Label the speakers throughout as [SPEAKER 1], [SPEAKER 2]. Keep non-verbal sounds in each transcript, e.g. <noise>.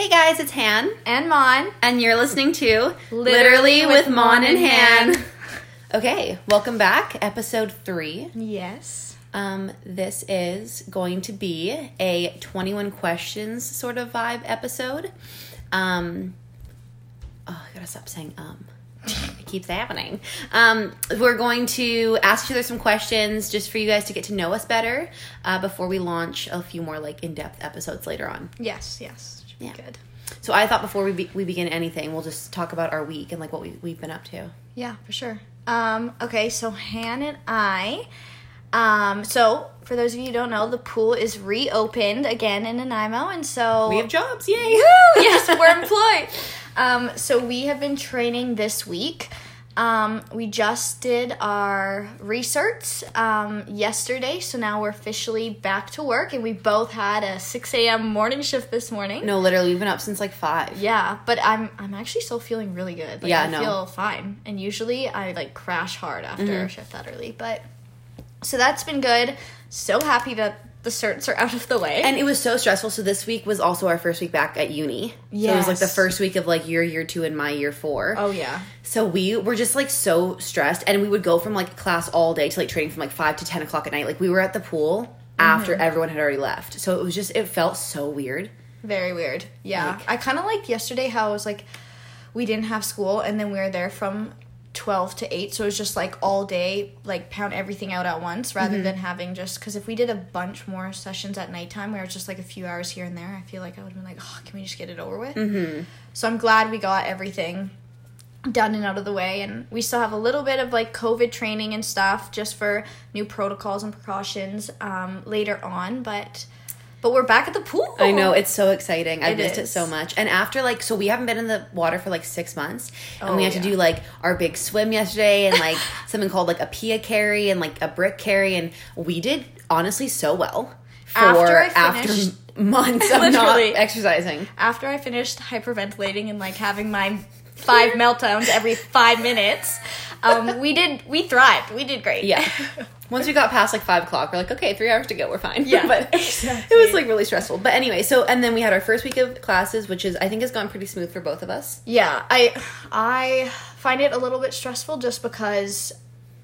[SPEAKER 1] Hey guys, it's Han,
[SPEAKER 2] and Mon.
[SPEAKER 1] and you're listening to
[SPEAKER 2] Literally with Mon and Han. <laughs>
[SPEAKER 1] Okay, welcome back, episode three.
[SPEAKER 2] Yes.
[SPEAKER 1] Um, this is going to be a 21 questions sort of vibe episode. Um, oh, I gotta stop saying um. It keeps happening. Um, we're going to ask each other some questions just for you guys to get to know us better uh, before we launch a few more like in-depth episodes later on.
[SPEAKER 2] Yes, yes.
[SPEAKER 1] Yeah.
[SPEAKER 2] good.
[SPEAKER 1] So I thought before we be- we begin anything, we'll just talk about our week and like what we we've been up to.
[SPEAKER 2] Yeah, for sure. Um, okay, so Han and I. Um, so for those of you who don't know, the pool is reopened again in Nanaimo, and so
[SPEAKER 1] We have jobs, yay!
[SPEAKER 2] Woo! <laughs> yes, we're employed. Um, so we have been training this week. Um, we just did our recert um, yesterday, so now we're officially back to work, and we both had a six a.m. morning shift this morning.
[SPEAKER 1] No, literally, we've been up since like five.
[SPEAKER 2] Yeah, but I'm I'm actually still feeling really good. Like,
[SPEAKER 1] Yeah,
[SPEAKER 2] I
[SPEAKER 1] no.
[SPEAKER 2] feel fine. And usually I like crash hard after
[SPEAKER 1] Mm-hmm.
[SPEAKER 2] a shift that early, but so that's been good. So happy that the certs are out of the way.
[SPEAKER 1] And it was so stressful. So this week was also our first week back at uni. So it was like the first week of like your year two and my year four.
[SPEAKER 2] oh yeah.
[SPEAKER 1] So we were just like so stressed, and we would go from like class all day to like training from like five to ten o'clock at night. Like we were at the pool after
[SPEAKER 2] Mm-hmm.
[SPEAKER 1] everyone had already left. So it was just it felt so weird.
[SPEAKER 2] Very weird. Yeah.
[SPEAKER 1] Like-
[SPEAKER 2] I kind of liked yesterday how it was like we didn't have school and then we were there from 12 to 8 so it was just like all day like pound everything out at once rather
[SPEAKER 1] Mm-hmm.
[SPEAKER 2] than having just because if we did a bunch more sessions at nighttime where it's just like a few hours here and there i feel like i would have been like oh can we just get it over with mm-hmm. so i'm glad we got everything done and out of the way and we still have a little bit of like covid training and stuff just for new protocols and precautions um, later on but but we're back at the pool
[SPEAKER 1] I know it's so exciting. I
[SPEAKER 2] It
[SPEAKER 1] missed it so much. And after like, so we haven't been in the water for like six months, and
[SPEAKER 2] Oh,
[SPEAKER 1] we had to do like our big swim yesterday, and like <laughs> something called like a pia carry and like a brick carry, and we did honestly so well for
[SPEAKER 2] After I
[SPEAKER 1] after months of <laughs> not exercising.
[SPEAKER 2] after I finished hyperventilating and like having my five <laughs> meltdowns every five minutes, um, we did we thrived. We did great.
[SPEAKER 1] Yeah. <laughs> Once we got past like five o'clock, we're like, okay, three hours to go, we're fine.
[SPEAKER 2] Yeah, <laughs>
[SPEAKER 1] but
[SPEAKER 2] exactly.
[SPEAKER 1] it was like really stressful. But anyway, so and then we had our first week of classes, which is I think has gone pretty smooth for both of us.
[SPEAKER 2] yeah. I I find it a little bit stressful just because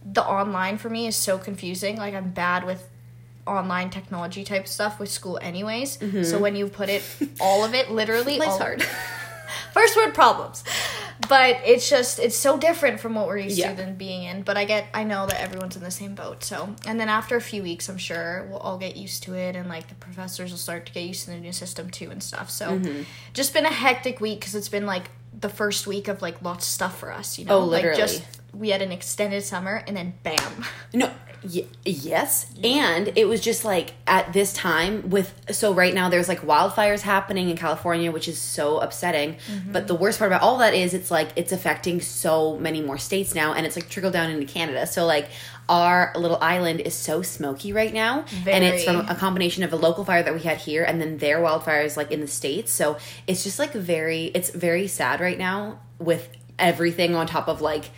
[SPEAKER 2] the online for me is so confusing. Like I'm bad with online technology type stuff with school anyways. So when you put it all of it literally <laughs> all-
[SPEAKER 1] hard.
[SPEAKER 2] first word problems but it's just it's so different from what we're used
[SPEAKER 1] Yeah.
[SPEAKER 2] to than being in but i get i know that everyone's in the same boat so and then after a few weeks i'm sure we'll all get used to it and like the professors will start to get used to the new system too and stuff so
[SPEAKER 1] Mm-hmm.
[SPEAKER 2] just been a hectic week because it's been like the first week of like lots of stuff for us you know
[SPEAKER 1] Oh, literally.
[SPEAKER 2] like just we had an extended summer and then bam
[SPEAKER 1] No, y- yes, and it was just like at this time with so right now there's like wildfires happening in California, which is so upsetting.
[SPEAKER 2] Mm-hmm.
[SPEAKER 1] But the worst part about all that is it's like it's affecting so many more states now, and it's like trickled down into Canada. So like our little island is so smoky right now, and it's from a combination of a local fire that we had here, and then their wildfires like in the states. So it's just like very, it's very sad right now with everything on top of like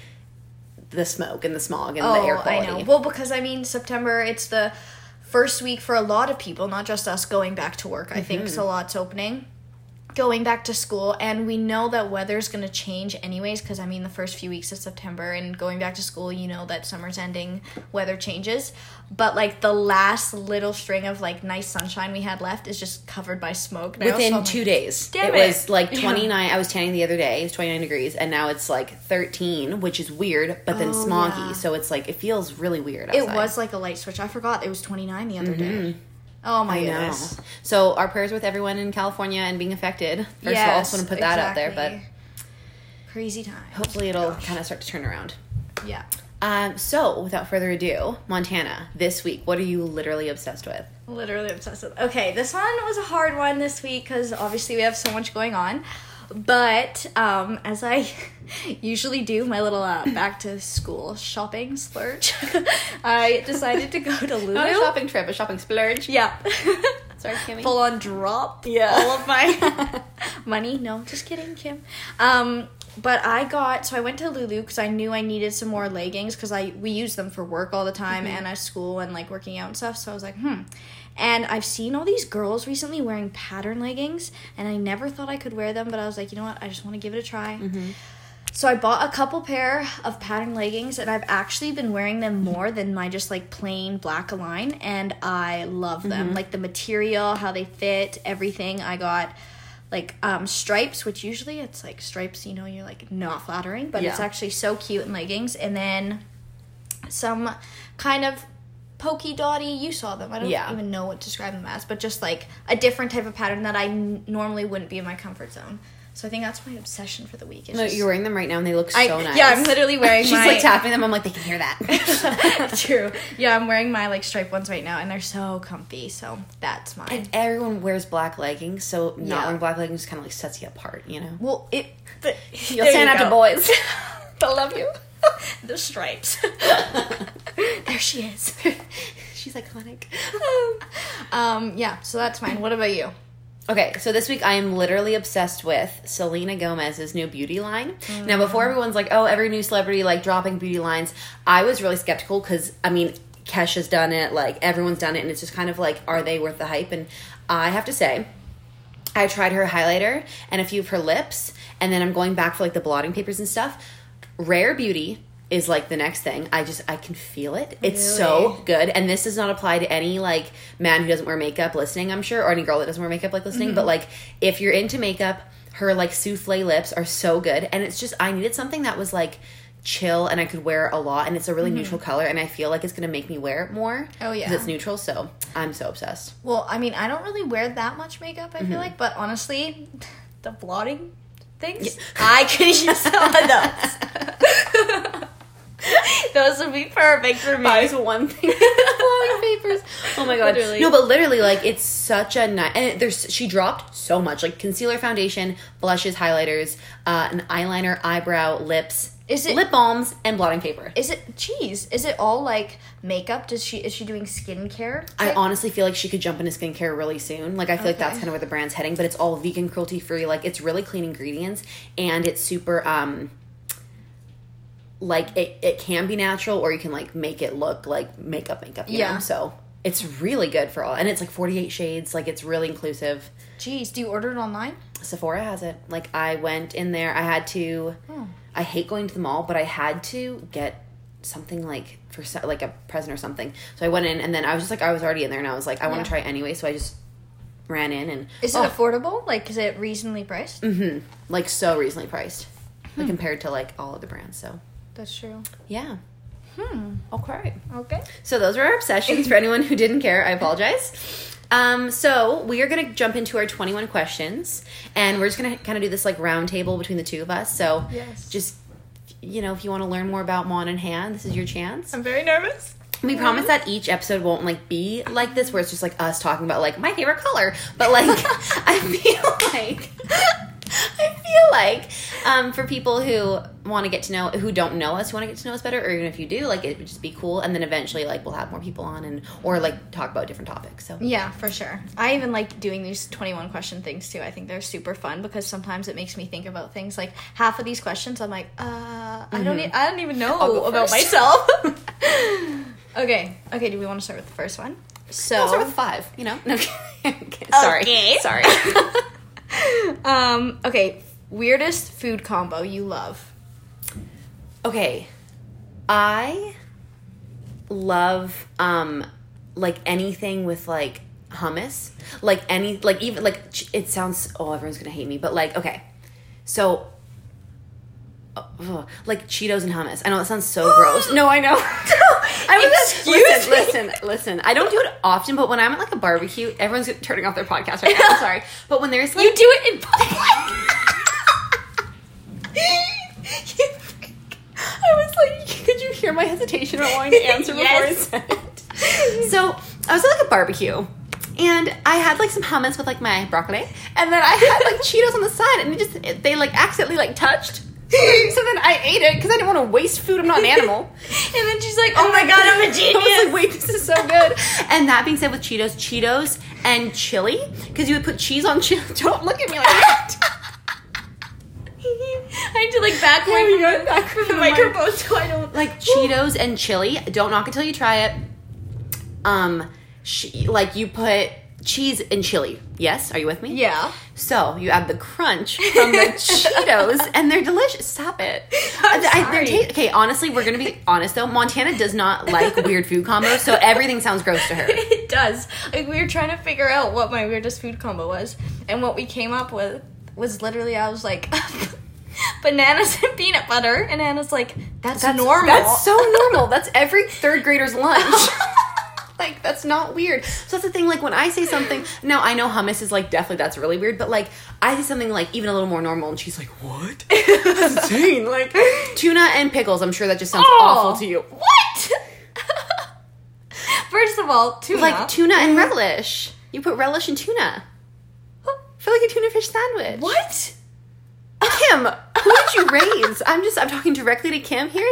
[SPEAKER 1] the smoke and the smog and the oh, air quality.
[SPEAKER 2] Oh, I know. Well, because I mean, September, it's the first week for a lot of people, not just us going back to work. I think mm-hmm. so. Lots opening, going back to school, and we know that weather's going to change anyways. Because I mean, the first few weeks of September and going back to school, you know that summer's ending, weather changes. But like the last little string of like nice sunshine we had left is just covered by smoke. now,
[SPEAKER 1] within
[SPEAKER 2] so
[SPEAKER 1] two
[SPEAKER 2] like,
[SPEAKER 1] days.
[SPEAKER 2] Damn
[SPEAKER 1] it
[SPEAKER 2] it.
[SPEAKER 1] was like
[SPEAKER 2] Yeah.
[SPEAKER 1] 29. I was tanning the other day. It was 29 degrees, and now it's like 13, which is weird, but then
[SPEAKER 2] Oh,
[SPEAKER 1] smoggy.
[SPEAKER 2] yeah.
[SPEAKER 1] So it's like it feels really weird.
[SPEAKER 2] It was like a light switch. I forgot it was 29 the other day. Mm-hmm. Oh my
[SPEAKER 1] I know.
[SPEAKER 2] goodness.
[SPEAKER 1] So our prayers with everyone in California and being affected. First of all, I just want to put that out there, but
[SPEAKER 2] crazy time.
[SPEAKER 1] hopefully it'll kind of start to turn around.
[SPEAKER 2] Yeah.
[SPEAKER 1] Um, so without further ado, Montana, this week, what are you literally obsessed with?
[SPEAKER 2] Literally obsessed with. Okay, this one was a hard one this week because obviously we have so much going on. But um, as I <laughs> usually do, my little uh, back to school shopping splurge, <laughs> I decided to go to Lulu.
[SPEAKER 1] Not a shopping trip, a shopping splurge.
[SPEAKER 2] Yeah. <laughs>
[SPEAKER 1] Sorry, Kimmy.
[SPEAKER 2] Full on drop
[SPEAKER 1] Yeah.
[SPEAKER 2] all of my money. No, just kidding, Kim. Um, but I got so I went to Lulu because I knew I needed some more leggings because I we use them for work all the time and at school and like working out and stuff. So I was like, hmm. And I've seen all these girls recently wearing pattern leggings, and I never thought I could wear them, but I was like, you know what? I just want to give it a try. So I bought a couple pair of pattern leggings, and I've actually been wearing them more than my just like plain black align, and I love them. Like the material, how they fit, everything. I got like um, stripes, which usually it's like stripes, you know, you're like not flattering, but it's actually so cute in leggings. And then some kind of pokey dotty. You saw them. I don't
[SPEAKER 1] Yeah.
[SPEAKER 2] even know what to describe them as, but just like a different type of pattern that I n- normally wouldn't be in my comfort zone. So I think that's my obsession for the week.
[SPEAKER 1] No,
[SPEAKER 2] just-
[SPEAKER 1] you're wearing them right now, and they look so
[SPEAKER 2] I,
[SPEAKER 1] nice.
[SPEAKER 2] Yeah, I'm literally <laughs> wearing
[SPEAKER 1] She's
[SPEAKER 2] my.
[SPEAKER 1] like tapping them. I'm like, they can hear that. <laughs> <laughs>
[SPEAKER 2] True. Yeah, I'm wearing my like striped ones right now, and they're so comfy. So that's mine.
[SPEAKER 1] And everyone wears black leggings, so not
[SPEAKER 2] Yeah.
[SPEAKER 1] wearing black leggings kind of like sets you apart, you know.
[SPEAKER 2] well, it. But
[SPEAKER 1] You'll stand out to boys.
[SPEAKER 2] I love you. <laughs> the stripes. <laughs> there she is. <laughs>
[SPEAKER 1] She's iconic.
[SPEAKER 2] um. Yeah. So that's mine. What about you?
[SPEAKER 1] Okay, so this week I am literally obsessed with Selena Gomez's new beauty line. Now, before everyone's like, "Oh, every new celebrity like dropping beauty lines," I was really skeptical because I mean, Kesha's done it, like everyone's done it, and it's just kind of like, are they worth the hype? And I have to say, I tried her highlighter and a few of her lips, and then I'm going back for like the blotting papers and stuff. Rare Beauty is like the next thing. I just I can feel it. It's so good, and this does not apply to any like man who doesn't wear makeup listening. I'm sure, or any girl that doesn't wear makeup like listening. But like if you're into makeup, her like souffle lips are so good, and it's just I needed something that was like chill and I could wear a lot and it's a really neutral color and I feel like it's gonna make me wear it more.
[SPEAKER 2] Oh, yeah.
[SPEAKER 1] 'cause it's neutral, so I'm so obsessed.
[SPEAKER 2] Well, I mean, I don't really wear that much makeup. I
[SPEAKER 1] Mm-hmm.
[SPEAKER 2] feel like, but honestly, <laughs> the blotting things, I could use some of those. those would be perfect for me.
[SPEAKER 1] buys one thing <laughs> papers. Oh my god!
[SPEAKER 2] Literally.
[SPEAKER 1] No, but literally, like it's such a nice. And there's she dropped so much, like concealer, foundation, blushes, highlighters, uh, an eyeliner, eyebrow, lips,
[SPEAKER 2] Is it-
[SPEAKER 1] lip balms, and blotting paper.
[SPEAKER 2] Is it cheese? Is it all like makeup? Does she is she doing skincare?
[SPEAKER 1] I honestly feel like she could jump into skincare really soon. Like I feel like that's kind of where the brand's heading, but it's all vegan, cruelty free. Like it's really clean ingredients and it's super um like it, it can be natural or you can like make it look like makeup makeup, you
[SPEAKER 2] Yeah.
[SPEAKER 1] know? So it's really good for all and it's like 48 shades, like it's really inclusive.
[SPEAKER 2] Jeez, do you order it online?
[SPEAKER 1] Sephora has it. Like I went in there, I had to
[SPEAKER 2] Oh.
[SPEAKER 1] I hate going to the mall, but I had to get something like for like a present or something. So I went in and then I was just like I was already in there and I was like I want to try it anyway, so I just ran in and
[SPEAKER 2] Is
[SPEAKER 1] oh,
[SPEAKER 2] it affordable? Like, is it reasonably priced?
[SPEAKER 1] Mm-hmm. like so reasonably priced. Like
[SPEAKER 2] Hmm.
[SPEAKER 1] compared to like all other brands. So,
[SPEAKER 2] That's true.
[SPEAKER 1] yeah.
[SPEAKER 2] Hmm.
[SPEAKER 1] Okay.
[SPEAKER 2] Okay.
[SPEAKER 1] So those were our obsessions. For anyone who didn't care, I apologize. Um, so we are gonna jump into our 21 questions, and we're just gonna kind of do this like round table between the two of us. So
[SPEAKER 2] Yes.
[SPEAKER 1] just you know, if you want to learn more about Mon and Han, this is your chance.
[SPEAKER 2] I'm very nervous.
[SPEAKER 1] We promise that each episode won't like be like this, where it's just like us talking about like my favorite color. But like, <laughs> I feel like <laughs> I feel like um, for people who want to get to know, who don't know us, who want to get to know us better, or even if you do, like it would just be cool. And then eventually, like we'll have more people on and or like talk about different topics. So
[SPEAKER 2] Yeah, for sure. I even like doing these 21 question things too. I think they're super fun because sometimes it makes me think about things like half of these questions I'm like, uh, I don't e- I don't even know about myself. <laughs> <laughs> okay. Okay, do we want to start with the first one? So
[SPEAKER 1] I'll start with five. You know, no, okay. sorry,
[SPEAKER 2] Okay.
[SPEAKER 1] sorry.
[SPEAKER 2] Um okay, weirdest food combo you love.
[SPEAKER 1] Okay. I love um like anything with like hummus. Like any like even like it sounds oh everyone's to hate me, but like okay. So ugh, like Cheetos and hummus. I know that sounds so <gasps> gross. No, I know. <laughs> I was
[SPEAKER 2] Excuse
[SPEAKER 1] listen,
[SPEAKER 2] me.
[SPEAKER 1] listen, listen. I don't do it often, but when I'm at like a barbecue, everyone's turning off their podcast right now. I'm sorry, but when there's like
[SPEAKER 2] You do it in public. <laughs>
[SPEAKER 1] I was like, could you hear my hesitation about wanting to answer before
[SPEAKER 2] Yes.
[SPEAKER 1] I said it? So I was at like a barbecue. And I had like some hummus with like my broccoli, and then I had like <laughs> Cheetos on the side, and it just it, they like accidentally like touched. <laughs> So then I ate it because I didn't want to waste food. I'm not an animal. <laughs>
[SPEAKER 2] and then she's like, "Oh my god, I'm a <laughs>
[SPEAKER 1] I was
[SPEAKER 2] genius."
[SPEAKER 1] like, wait, this is so good. And that being said, with Cheetos, Cheetos and chili, because you would put cheese on chili. Don't look at me like that.
[SPEAKER 2] I had to like back away from,
[SPEAKER 1] back
[SPEAKER 2] from the
[SPEAKER 1] the
[SPEAKER 2] microphone so I don't
[SPEAKER 1] like Cheetos and chili. Don't knock it till you try it. Um, she, like you put cheese and chili. Yes, are you with me?
[SPEAKER 2] Yeah.
[SPEAKER 1] So you add the crunch from the <laughs> Cheetos, and they're delicious. Stop it. <laughs>
[SPEAKER 2] I'm
[SPEAKER 1] I-
[SPEAKER 2] sorry.
[SPEAKER 1] ta- okay, honestly, we're gonna be honest though. Montana does not <laughs> like weird food combos, so everything sounds gross to her.
[SPEAKER 2] It does. Like we were trying to figure out what my weirdest food combo was, and what we came up with was literally I was like bananas and peanut butter, and Anna's like, "That's, normal."
[SPEAKER 1] That's so normal. That's every third grader's lunch. Like that's not weird. So that's the thing. Like when I say something, no, I know hummus is like definitely that's really weird. But like I say something like even a little more normal, and she's like, "What? That's <laughs> insane!" Like tuna and pickles. I'm sure that just sounds
[SPEAKER 2] Oh.
[SPEAKER 1] awful to you.
[SPEAKER 2] What? <laughs> First of all, tuna.
[SPEAKER 1] Like tuna and mm-hmm. relish. You put relish in tuna. For like a tuna fish sandwich.
[SPEAKER 2] What?
[SPEAKER 1] Kim, <laughs> who did you raise? I'm just I'm talking directly to Kim here.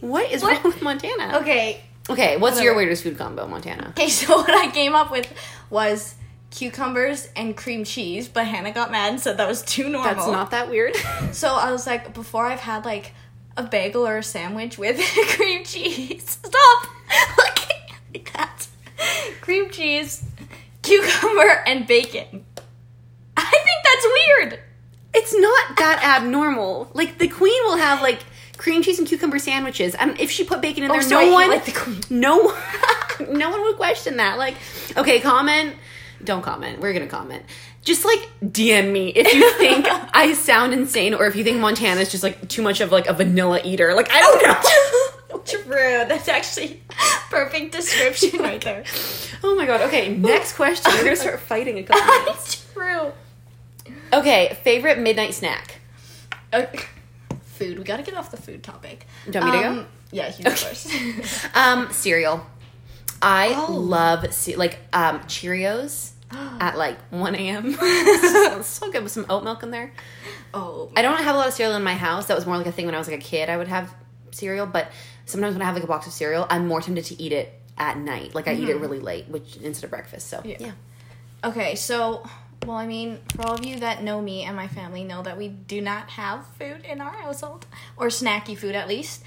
[SPEAKER 1] What is
[SPEAKER 2] What?
[SPEAKER 1] wrong with Montana?
[SPEAKER 2] Okay.
[SPEAKER 1] Okay, what's your weirdest food combo, Montana?
[SPEAKER 2] Okay, <laughs> so what I came up with was cucumbers and cream cheese, but Hannah got mad and said that was too normal.
[SPEAKER 1] That's not that weird. <laughs>
[SPEAKER 2] So I was like, before I've had like a bagel or a sandwich with <laughs> cream cheese. Stop looking like that. Cream cheese, cucumber, and bacon. I think that's weird.
[SPEAKER 1] It's not that abnormal. Like the queen will have like cream cheese and cucumber sandwiches, and if she put bacon in oh, there,
[SPEAKER 2] Oh, so
[SPEAKER 1] no one,
[SPEAKER 2] like the <laughs>
[SPEAKER 1] no, no one would question that. Like, okay, comment. Don't comment. We're gonna comment. Just like DM me if you <laughs> think I sound insane, or if you think Montana's just like too much of like a vanilla eater. Like I don't oh, know. <laughs>
[SPEAKER 2] True. That's actually perfect description right there.
[SPEAKER 1] oh my god. Okay, next question. We're gonna start fighting a couple minutes.
[SPEAKER 2] True.
[SPEAKER 1] Okay, favorite midnight snack.
[SPEAKER 2] Okay. Food. We gotta get off the food topic.
[SPEAKER 1] Do you want me to go?
[SPEAKER 2] Um, Yeah, you go first. <laughs>
[SPEAKER 1] Um, cereal. I
[SPEAKER 2] Oh.
[SPEAKER 1] love ce- like um Cheerios <gasps> at like one a.m. so, <laughs> so good with some oat milk in there.
[SPEAKER 2] oh.
[SPEAKER 1] I don't have a lot of cereal in my house. That was more like a thing when I was like a kid. I would have cereal, but sometimes when I have like a box of cereal, I'm more tempted to eat it at night. Like I eat it really late, which instead of breakfast. So. Yeah.
[SPEAKER 2] Okay, so well, I mean, for all of you that know me and my family know that we do not have food in our household or snacky food at least.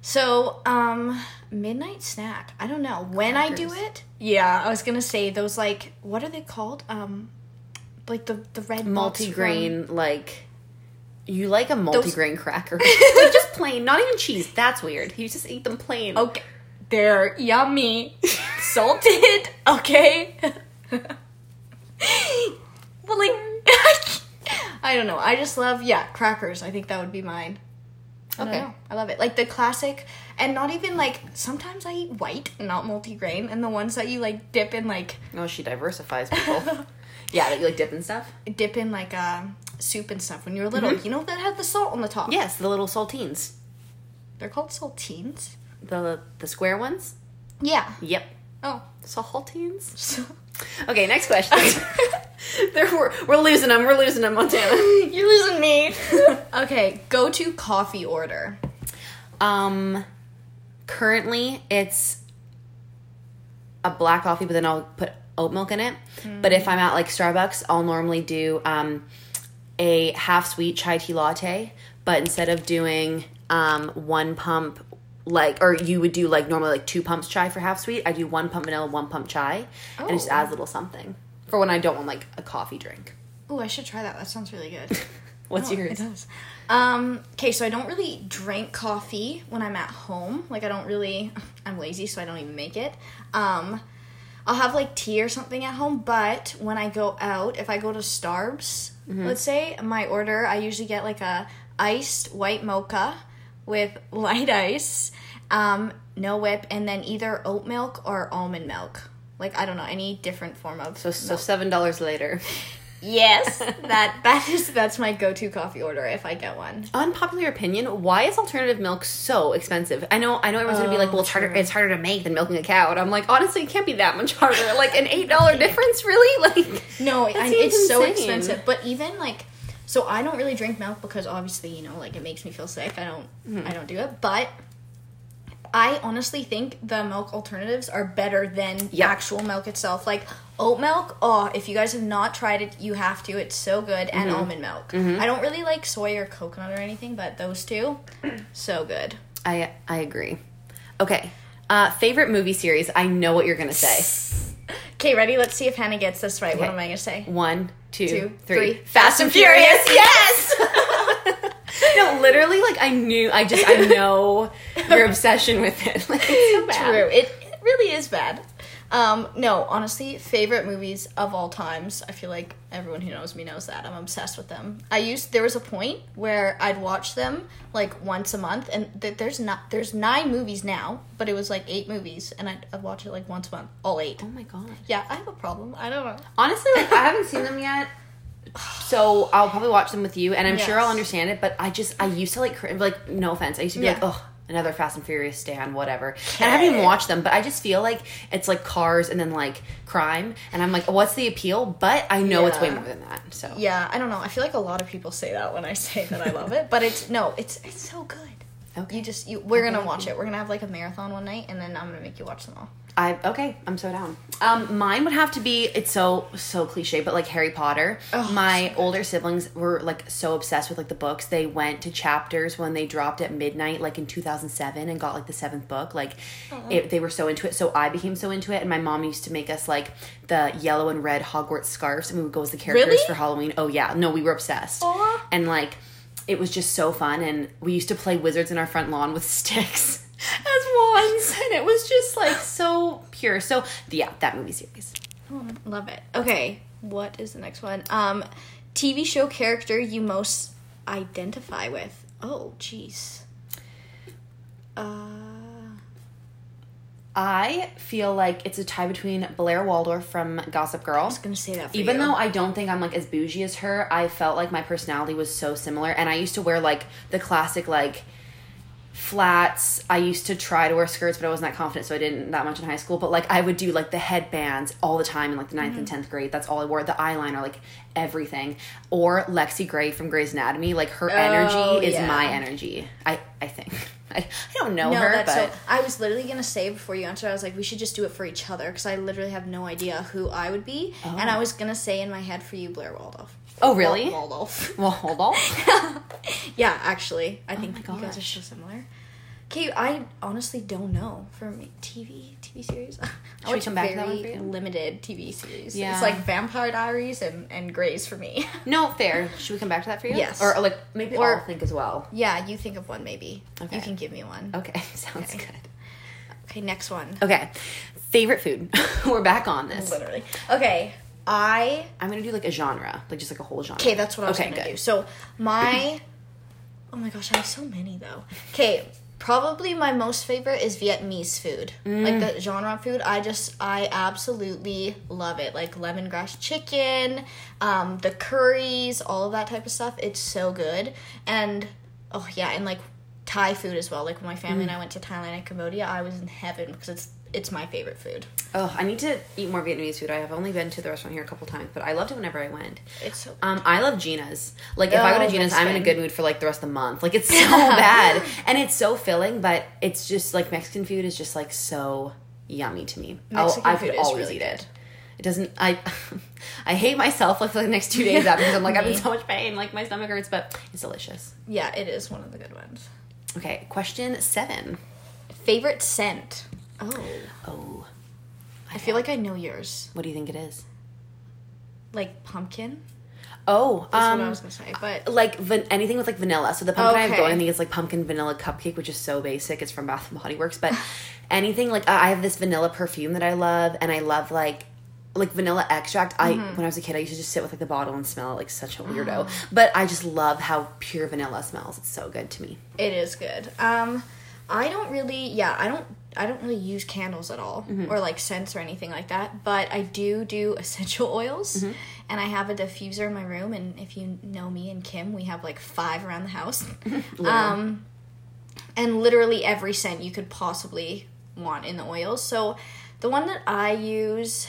[SPEAKER 2] So, um, midnight snack. I don't know when I do it. Yeah, I was gonna say those like what are they called? Um, like the the red
[SPEAKER 1] multigrain like. You like a multigrain cracker? <laughs> like just plain, not even cheese. That's weird. You just eat them plain.
[SPEAKER 2] Okay, they're yummy, <laughs> salted. Okay. <laughs> but like, <laughs> I don't know. I just love yeah crackers. I think that would be mine. I don't
[SPEAKER 1] Okay.
[SPEAKER 2] know. I love it. Like the classic, and not even like. Sometimes I eat white, not multigrain, and the ones that you like dip in like
[SPEAKER 1] Oh, she diversifies people. <laughs> yeah, that you like dip and stuff.
[SPEAKER 2] dip in like um, soup and stuff when you were little. You know that had the salt on the top.
[SPEAKER 1] Yes, the little saltines.
[SPEAKER 2] they're called saltines.
[SPEAKER 1] The the square ones?
[SPEAKER 2] Yeah.
[SPEAKER 1] Yep.
[SPEAKER 2] Oh.
[SPEAKER 1] Saltines. <laughs> Okay, next question. <laughs> there we're, we're losing them. We're losing them, Montana. <laughs>
[SPEAKER 2] you're losing me. <laughs> okay, go to coffee order.
[SPEAKER 1] Um currently it's a black coffee, but then I'll put oat milk in it. But if I'm at like Starbucks, I'll normally do um a half sweet chai tea latte, but instead of doing um one pump like or you would do like normally like two pumps chai for half sweet, I do one pump vanilla, one pump chai, and it just
[SPEAKER 2] Oh.
[SPEAKER 1] adds a little something for when I don't want like a coffee drink.
[SPEAKER 2] Oh, I should try that. That sounds really good. <laughs>
[SPEAKER 1] What's
[SPEAKER 2] No,
[SPEAKER 1] yours?
[SPEAKER 2] It does. Um, okay, so I don't really drink coffee when I'm at home. Like I don't really <laughs> I'm lazy, so I don't even make it. Um I'll have like tea or something at home, but when I go out, if I go to Starbucks,
[SPEAKER 1] Mm-hmm.
[SPEAKER 2] let's say, my order, I usually get like a iced white mocha with light ice, um, no whip, and then either oat milk or almond milk. Like I don't know, any different form of
[SPEAKER 1] So so seven dollars later.
[SPEAKER 2] Yes, <laughs> that that is that's my go-to coffee order if I get one.
[SPEAKER 1] Unpopular opinion: Why is alternative milk so expensive? I know, I know, everyone's gonna be like,
[SPEAKER 2] Oh,
[SPEAKER 1] "Well, it's harder. It's harder to make than milking a cow." And I'm like, honestly, it can't be that much harder. Like an eight dollar <laughs> difference, really? <laughs> Like,
[SPEAKER 2] No, I, it's so expensive. But even like, so I don't really drink milk because obviously you know like it makes me feel sick. I don't
[SPEAKER 1] Hmm.
[SPEAKER 2] I don't do it. But I honestly think the milk alternatives are better than
[SPEAKER 1] Yep.
[SPEAKER 2] actual milk itself. Like oat milk. Oh, if you guys have not tried it, you have to. It's so good. And
[SPEAKER 1] Mm-hmm.
[SPEAKER 2] almond milk. I don't really like soy or coconut or anything, but those two, <clears throat> so good.
[SPEAKER 1] I I agree. Okay, uh, favorite movie series? I know what you're gonna say.
[SPEAKER 2] Okay, ready? Let's see if Hannah gets this right. What am I gonna say?
[SPEAKER 1] One, two,
[SPEAKER 2] Two,
[SPEAKER 1] three.
[SPEAKER 2] three.
[SPEAKER 1] Fast and Furious. Yes. <laughs> no, literally, like I knew. I just I know your obsession with it. <laughs> Like, it's so bad.
[SPEAKER 2] True. It, it really is bad. Um, no, honestly, favorite movies of all times. I feel like everyone who knows me knows that. I'm obsessed with them. I used there was a point where I'd watch them like once a month and th- there's not there's 9 movies now, but it was like 8 movies and I'd, I'd watch it like once a month, all 8.
[SPEAKER 1] Oh my god.
[SPEAKER 2] Yeah, I have a problem. I don't know.
[SPEAKER 1] Honestly, like I haven't seen them yet. So I'll probably watch them with you, and I'm sure I'll understand it. But I just I used to like like no offense, I used to be
[SPEAKER 2] Yeah.
[SPEAKER 1] like oh another Fast and Furious stand whatever, and I haven't even watched them. But I just feel like it's like cars and then like crime, and I'm like what's the appeal? But I know it's way more than that. So
[SPEAKER 2] Yeah, I don't know. I feel like a lot of people say that when I say that I love it, but it's no, it's it's so good.
[SPEAKER 1] Okay.
[SPEAKER 2] You just you we're gonna watch it. We're gonna have like a marathon one night and then I'm gonna make you watch them all.
[SPEAKER 1] I okay, I'm so down. Um, mine would have to be it's so so cliche, but like Harry Potter.
[SPEAKER 2] Oh,
[SPEAKER 1] My older siblings were like so obsessed with like the books. They went to chapters when they dropped at midnight, like in 2007, and got like the seventh book. Like, it, they were so into it. So I became so into it, and my mom used to make us like the yellow and red Hogwarts scarves, and we would go as the characters
[SPEAKER 2] Really?
[SPEAKER 1] for Halloween. Oh yeah, no, we were obsessed,
[SPEAKER 2] Aw.
[SPEAKER 1] and like it was just so fun. And we used to play wizards in our front lawn with <laughs> sticks. As wands, and it was just like so pure. So yeah, that movie series.
[SPEAKER 2] Love it. Okay, what is the next one? Um, TV show character you most identify with. Oh, jeez. Uh,
[SPEAKER 1] I feel like it's a tie between Blair Waldorf from Gossip Girl.
[SPEAKER 2] I was gonna say that. For
[SPEAKER 1] Even
[SPEAKER 2] you.
[SPEAKER 1] though I don't think I'm like as bougie as her, I felt like my personality was so similar. And I used to wear like the classic like flats. I used to try to wear skirts, but I wasn't that confident, so I didn't that much in high school. But like I would do like the headbands all the time in like the ninth and mm-hmm. tenth grade. That's all I wore. The eyeliner, like everything. Or Lexie Grey from Grey's Anatomy. Like her oh, energy
[SPEAKER 2] Oh,
[SPEAKER 1] is
[SPEAKER 2] yeah.
[SPEAKER 1] my energy. I I think. I, <laughs> I don't know
[SPEAKER 2] no,
[SPEAKER 1] her, but
[SPEAKER 2] so. I was literally gonna say before you answered, I was like, we should just do it for each other because I literally have no idea who I would be, and oh. I was gonna say in my head for you, Blair Waldorf.
[SPEAKER 1] oh really?
[SPEAKER 2] Wal- Waldorf.
[SPEAKER 1] Well, hold on.
[SPEAKER 2] yeah, actually, I oh think
[SPEAKER 1] Oh my
[SPEAKER 2] you guys are so similar. Okay, I honestly don't know for me TV TV series. <laughs> I
[SPEAKER 1] we
[SPEAKER 2] watch
[SPEAKER 1] come back to that one
[SPEAKER 2] very limited TV series.
[SPEAKER 1] Yeah.
[SPEAKER 2] it's like Vampire Diaries and and Grey's for me. <laughs>
[SPEAKER 1] No, fair. Should we come back to that for you?
[SPEAKER 2] Yes.
[SPEAKER 1] Or like maybe
[SPEAKER 2] Or-
[SPEAKER 1] I'll think as well.
[SPEAKER 2] yeah, you think of one maybe.
[SPEAKER 1] Okay.
[SPEAKER 2] You can give me one.
[SPEAKER 1] Okay, <laughs> sounds
[SPEAKER 2] Okay.
[SPEAKER 1] good.
[SPEAKER 2] Okay, next one.
[SPEAKER 1] Okay, favorite food. We're back on this.
[SPEAKER 2] Literally. Okay, I
[SPEAKER 1] I'm gonna do like a genre, like just like a whole genre.
[SPEAKER 2] Okay, that's what I was
[SPEAKER 1] Okay,
[SPEAKER 2] gonna
[SPEAKER 1] good.
[SPEAKER 2] do. So my oh my gosh, I have so many though. Okay, probably my most favorite is Vietnamese food, like
[SPEAKER 1] Mm.
[SPEAKER 2] the genre of food. I just I absolutely love it. Like lemongrass chicken, um, the curries, all of that type of stuff. It's so good, and oh yeah, and like Thai food as well. Like when my family
[SPEAKER 1] Mm.
[SPEAKER 2] and I went to Thailand and Cambodia, I was in heaven because it's it's my favorite food.
[SPEAKER 1] Oh, I need to eat more Vietnamese food. I have only been to the restaurant here a couple times, but I loved it whenever I went.
[SPEAKER 2] It's so
[SPEAKER 1] Um, I love Gina's. Like if I go
[SPEAKER 2] Oh,
[SPEAKER 1] to Gina's, I'm in a good mood for like the rest of the month. Like it's <laughs> so bad and it's so filling, but it's just like Mexican food is just like so yummy to me. I'll-
[SPEAKER 2] Mexican
[SPEAKER 1] I
[SPEAKER 2] food
[SPEAKER 1] could always
[SPEAKER 2] really
[SPEAKER 1] eat
[SPEAKER 2] good.
[SPEAKER 1] it. It doesn't. I <laughs> I hate myself like for the next two days after because I'm like I'm in so much pain. Like my stomach hurts, but it's delicious.
[SPEAKER 2] yeah, it is one of the good ones.
[SPEAKER 1] Okay, question seven.
[SPEAKER 2] Favorite scent. Oh.
[SPEAKER 1] Oh,
[SPEAKER 2] I feel like I know yours.
[SPEAKER 1] what do you think it is?
[SPEAKER 2] Like pumpkin.
[SPEAKER 1] Oh,
[SPEAKER 2] That's
[SPEAKER 1] um,
[SPEAKER 2] what I was gonna say. But
[SPEAKER 1] like van- anything with like vanilla. So the pumpkin I have
[SPEAKER 2] Okay.
[SPEAKER 1] going, I think it's like pumpkin vanilla cupcake, which is so basic. It's from Bath and Body Works, but <sighs> anything like I have this vanilla perfume that I love, and I love like like vanilla extract. I
[SPEAKER 2] Mm-hmm.
[SPEAKER 1] when I was a kid, I used to just sit with like the bottle and smell it like such a
[SPEAKER 2] Mm.
[SPEAKER 1] weirdo. <gasps> But I just love how pure vanilla smells. It's so good to me.
[SPEAKER 2] it is good. Um, I don't really. Yeah, I don't. I don't really use candles at all
[SPEAKER 1] Mm-hmm.
[SPEAKER 2] or like scents or anything like that. But I do do <laughs> essential oils,
[SPEAKER 1] Mm-hmm.
[SPEAKER 2] and I have a diffuser in my room. And if you know me and Kim, we have like five around the house. <laughs> um, and literally every scent you could possibly want in the oils. So the one that I use,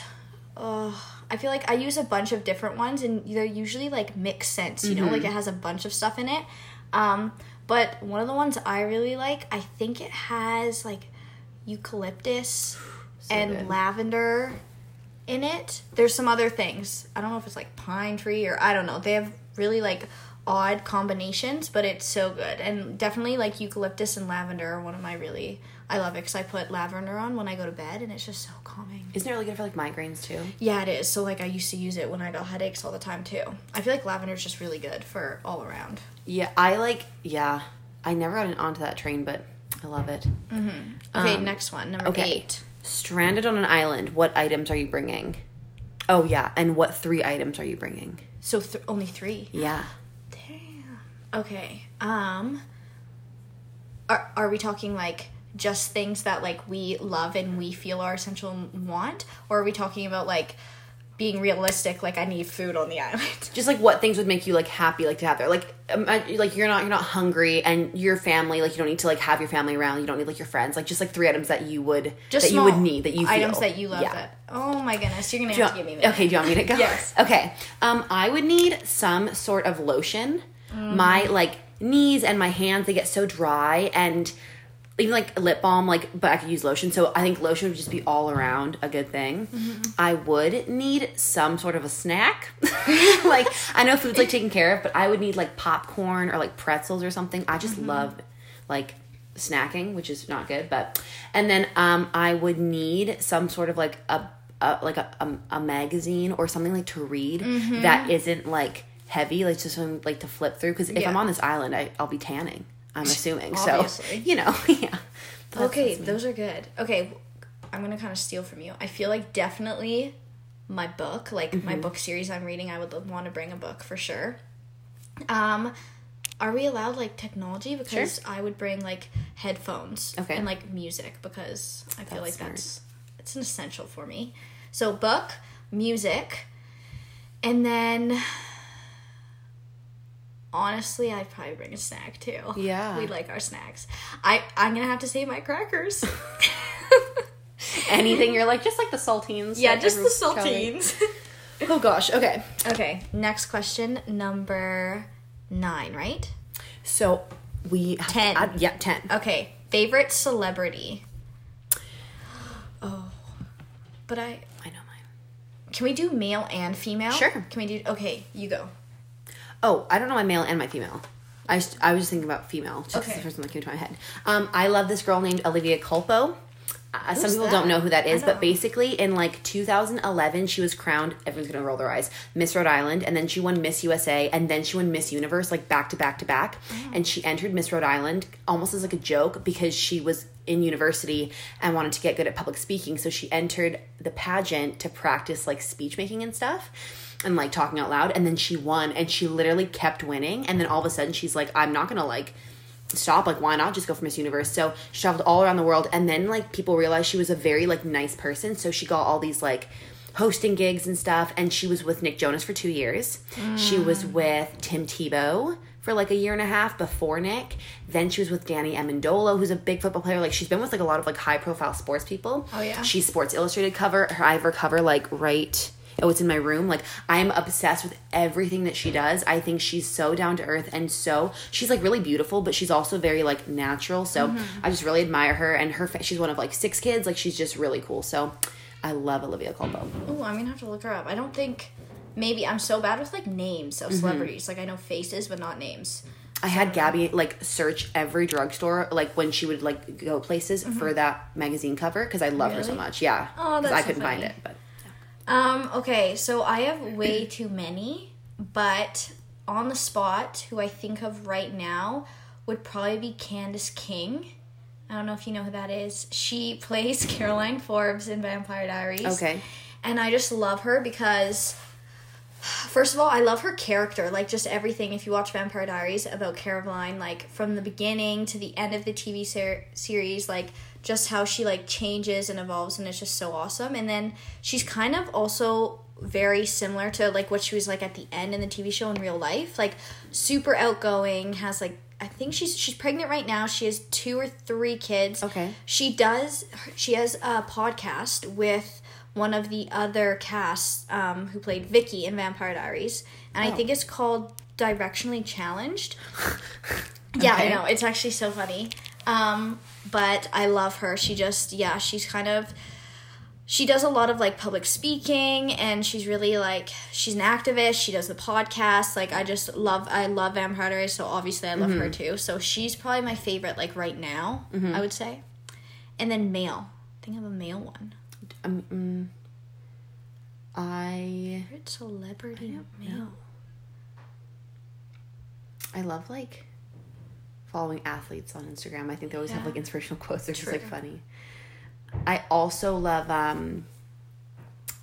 [SPEAKER 2] uh, I feel like I use a bunch of different ones, and they're usually like mixed scents. You know, like it has a bunch of stuff in it. Um, but one of the ones I really like, I think it has like eucalyptus <sighs> and
[SPEAKER 1] good.
[SPEAKER 2] lavender in it. There's some other things. I don't know if it's like pine tree or I don't know. They have really like odd combinations, but it's so good. And definitely like eucalyptus and lavender are one of my really I love it because I put lavender on when I go to bed, and it's just so calming.
[SPEAKER 1] Isn't it really good for like migraines too?
[SPEAKER 2] Yeah, it is. So like I used to use it when I got headaches all the time too. I feel like lavender is just really good for all around.
[SPEAKER 1] Yeah, I like. Yeah, I never got onto that train, but I love it.
[SPEAKER 2] Okay,
[SPEAKER 1] Um,
[SPEAKER 2] next one, number
[SPEAKER 1] Okay.
[SPEAKER 2] eight.
[SPEAKER 1] Stranded on an island. What items are you bringing? Oh yeah, and what three items are you bringing?
[SPEAKER 2] So th- only three.
[SPEAKER 1] Yeah.
[SPEAKER 2] Damn. Okay. Um. Are are we talking like just things that like we love and we feel are essential and want, or are we talking about like being realistic? Like I need food on the island.
[SPEAKER 1] Just like what things would make you like happy, like to have there. Like, um, uh, like you're not you're not hungry, and your family like you don't need to like have your family around. You don't need like your friends. Like just like three items that you would
[SPEAKER 2] Just
[SPEAKER 1] that you would need that you feel.
[SPEAKER 2] items that you love.
[SPEAKER 1] Yeah.
[SPEAKER 2] That oh my goodness, you're gonna
[SPEAKER 1] Do you
[SPEAKER 2] have to
[SPEAKER 1] want-
[SPEAKER 2] give me.
[SPEAKER 1] okay, do you want me to go?
[SPEAKER 2] Yes. <laughs>
[SPEAKER 1] Okay. Um, I would need some sort of lotion.
[SPEAKER 2] Mm-hmm.
[SPEAKER 1] My like knees and my hands they get so dry, and even like lip balm. Like, but I could use lotion. So I think lotion would just be all around a good thing.
[SPEAKER 2] Mm-hmm.
[SPEAKER 1] I would need some sort of a snack. <laughs> <laughs> like I know food's like taken care of, but I would need like popcorn or like pretzels or something. I
[SPEAKER 2] Mm-hmm.
[SPEAKER 1] just love like snacking, which is not good. But and then um, I would need some sort of like a, a like a, a a magazine or something like to read
[SPEAKER 2] Mm-hmm.
[SPEAKER 1] that isn't like heavy, like just something like to flip through. Because if
[SPEAKER 2] Yeah.
[SPEAKER 1] I'm on this island, I, I'll be tanning. I'm <laughs> assuming.
[SPEAKER 2] Obviously.
[SPEAKER 1] So you know, <laughs> yeah. That's-
[SPEAKER 2] Okay,
[SPEAKER 1] that's
[SPEAKER 2] those are good. Okay, I'm gonna kind of steal from you. I feel like definitely my book, like my
[SPEAKER 1] Mm-hmm.
[SPEAKER 2] book series I'm reading, I would want to bring a book for sure. Um, are we allowed like technology? Because I would bring like headphones
[SPEAKER 1] Okay.
[SPEAKER 2] and like music because I feel like
[SPEAKER 1] smart.
[SPEAKER 2] that's it's an essential for me. So book, music, and then honestly, I'd probably bring a snack too.
[SPEAKER 1] Yeah.
[SPEAKER 2] we like our snacks. I I'm gonna have to say my crackers. <laughs>
[SPEAKER 1] anything you're like just like the saltines.
[SPEAKER 2] yeah, just the saltines. <laughs>
[SPEAKER 1] Oh gosh. Okay.
[SPEAKER 2] okay, next question, number nine, right?
[SPEAKER 1] So we have to
[SPEAKER 2] Ten.
[SPEAKER 1] add- yeah, ten.
[SPEAKER 2] Okay, favorite celebrity. Oh, but I
[SPEAKER 1] I know mine.
[SPEAKER 2] can we do male and female?
[SPEAKER 1] Sure.
[SPEAKER 2] Can we do? Okay, you go.
[SPEAKER 1] Oh, I don't know my male and my female. I, I was just thinking about female. Just
[SPEAKER 2] Okay.
[SPEAKER 1] the first one that came to my head. Um, I love this girl named Olivia Culpo. Uh, some people
[SPEAKER 2] that?
[SPEAKER 1] don't know who that is, but basically in like 2011, she was crowned. Everyone's gonna roll their eyes. Miss Rhode Island, and then she won Miss USA, and then she won Miss Universe, like back to back to back.
[SPEAKER 2] Oh.
[SPEAKER 1] And she entered Miss Rhode Island almost as like a joke because she was in university and wanted to get good at public speaking. So she entered the pageant to practice like speech making and stuff and like talking out loud. And then she won and she literally kept winning. And then all of a sudden she's like, I'm not gonna like stop. Like why not just go for miss universe? So she traveled all around the world. And then like people realized she was a very like nice person. So she got all these like hosting gigs and stuff. And she was with nick jonas for two years. She was mm. with tim tebow for like a year and a half before nick then she was with danny amendola who's a big football player like she's been with like a lot of like high profile sports people
[SPEAKER 2] Oh, yeah?
[SPEAKER 1] she's sports illustrated cover her i have her cover like right oh it's in my room like i'm obsessed with everything that she does i think she's so down to earth and so she's like really beautiful but she's also very like natural so
[SPEAKER 2] Mm-hmm.
[SPEAKER 1] i just really admire her and her she's one of like six kids like she's just really cool so i love olivia culpo
[SPEAKER 2] Oh, I'm gonna have to look her up. I don't think. Maybe I'm so bad with like names
[SPEAKER 1] Mm-hmm.
[SPEAKER 2] of celebrities. Like I know faces, but not names.
[SPEAKER 1] i had gabby like search every drugstore like when she would like go places for that magazine cover because i love her so
[SPEAKER 2] Mm-hmm.
[SPEAKER 1] Much yeah
[SPEAKER 2] Oh, that's
[SPEAKER 1] i
[SPEAKER 2] so
[SPEAKER 1] couldn't find
[SPEAKER 2] funny.
[SPEAKER 1] it but
[SPEAKER 2] Um. Okay. So I have way too many, but on the spot, who I think of right now would probably be Candice King. I don't know if you know who that is. She <laughs> plays Caroline Forbes in Vampire Diaries.
[SPEAKER 1] okay
[SPEAKER 2] And I just love her because, first of all, I love her character. Like, just everything. If you watch Vampire Diaries about Caroline, like, from the beginning to the end of the TV ser- series, like, just how she, like, changes and evolves, and it's just so awesome. And then she's kind of also very similar to, like, what she was like at the end in the TV show in real life. Like, super outgoing, has, like, I think she's she's pregnant right now. She has two or three kids.
[SPEAKER 1] Okay.
[SPEAKER 2] She does. She has a podcast with one of the other casts um, who played Vicki in Vampire Diaries, and I
[SPEAKER 1] Oh.
[SPEAKER 2] think it's called Directionally Challenged. <laughs> Yeah, I know. It's actually so funny. Um, but I love her. She just yeah, she's kind of she does a lot of like public speaking and she's really like she's an activist she does the podcast like i just love i love vampire Diaries, so obviously i love her too so she's probably my favorite like right now i would say and then male. Think of a male one.
[SPEAKER 1] Um, mm, I
[SPEAKER 2] Favorite celebrity male.
[SPEAKER 1] I love like following athletes on Instagram. I think they always have like inspirational <laughs> quotes. They're just like funny. I also love um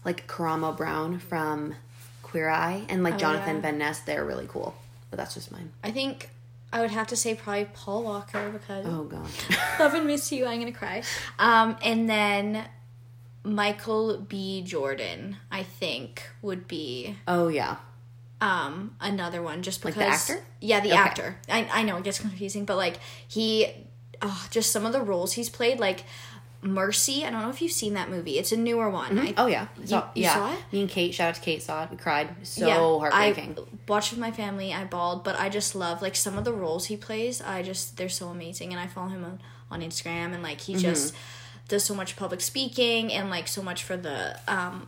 [SPEAKER 1] like Karamo Brown from Queer Eye and like
[SPEAKER 2] Oh,
[SPEAKER 1] Jonathan
[SPEAKER 2] yeah.
[SPEAKER 1] Van Ness. They're really cool. But that's just mine.
[SPEAKER 2] I think I would have to say probably Paul Walker because
[SPEAKER 1] Oh god. <laughs>
[SPEAKER 2] love and miss you. I'm gonna cry. Um, and then Michael B. Jordan, I think, would be
[SPEAKER 1] oh yeah.
[SPEAKER 2] um another one just
[SPEAKER 1] Like
[SPEAKER 2] because
[SPEAKER 1] the actor?
[SPEAKER 2] Yeah, the
[SPEAKER 1] Okay.
[SPEAKER 2] actor. I I know it gets confusing, but like he, oh, just some of the roles he's played, like Mercy. I don't know if you've seen that movie. It's a newer one. I,
[SPEAKER 1] Oh yeah. I saw-
[SPEAKER 2] you
[SPEAKER 1] yeah.
[SPEAKER 2] saw it?
[SPEAKER 1] Me and Kate, shout out to Kate, saw it. We cried. So heartbreaking.
[SPEAKER 2] I watched with my family. I bawled, but I just love like some of the roles he plays. I just they're so amazing, and I follow him on, on Instagram, and like he
[SPEAKER 1] Mm-hmm.
[SPEAKER 2] just does so much public speaking and like so much for the um,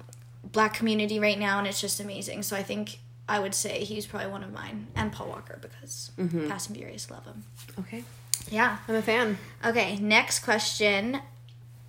[SPEAKER 2] black community right now, and it's just amazing. So I think I would say he's probably one of mine, and Paul Walker because
[SPEAKER 1] Mm-hmm.
[SPEAKER 2] Fast and Furious love him.
[SPEAKER 1] okay.
[SPEAKER 2] Yeah.
[SPEAKER 1] I'm a fan.
[SPEAKER 2] Okay. Next question.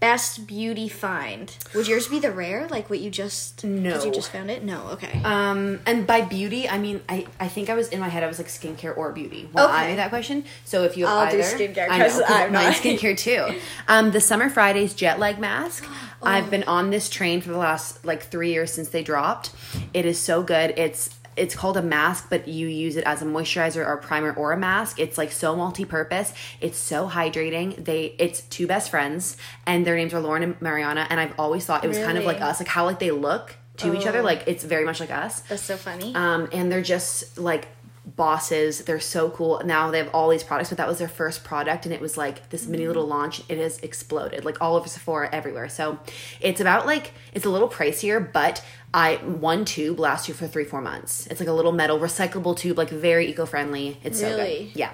[SPEAKER 2] Best beauty find. Would yours be the rare, like what you just?
[SPEAKER 1] No.
[SPEAKER 2] You just found it. No. Okay.
[SPEAKER 1] Um, and by beauty, I mean I, I think I was in my head I was like skincare or beauty when I
[SPEAKER 2] Okay.
[SPEAKER 1] made that question. So if you have
[SPEAKER 2] I'll do skincare
[SPEAKER 1] I know,
[SPEAKER 2] 'cause <laughs> I'm not.
[SPEAKER 1] skincare too. Um, the Summer Fridays jet lag mask. <gasps> I've been on this train for the last like three years since they dropped. It is so good. It's it's called a mask, but you use it as a moisturizer or a primer or a mask. It's like so multi-purpose. It's so hydrating. They it's two best friends, and their names are Lauren and Marianna. And I've always thought it was kind of like us, like how like they look to each other.
[SPEAKER 2] Oh.
[SPEAKER 1] Like it's very much like us.
[SPEAKER 2] That's so funny.
[SPEAKER 1] Um, and they're just like bosses. They're so cool. Now they have all these products, but that was their first product, and it was like this mini little launch. It has exploded, like all over Sephora, everywhere. So it's about like it's a little pricier, but I one tube lasts you for three four months. It's like a little metal recyclable tube, like very eco friendly. It's so good. Yeah.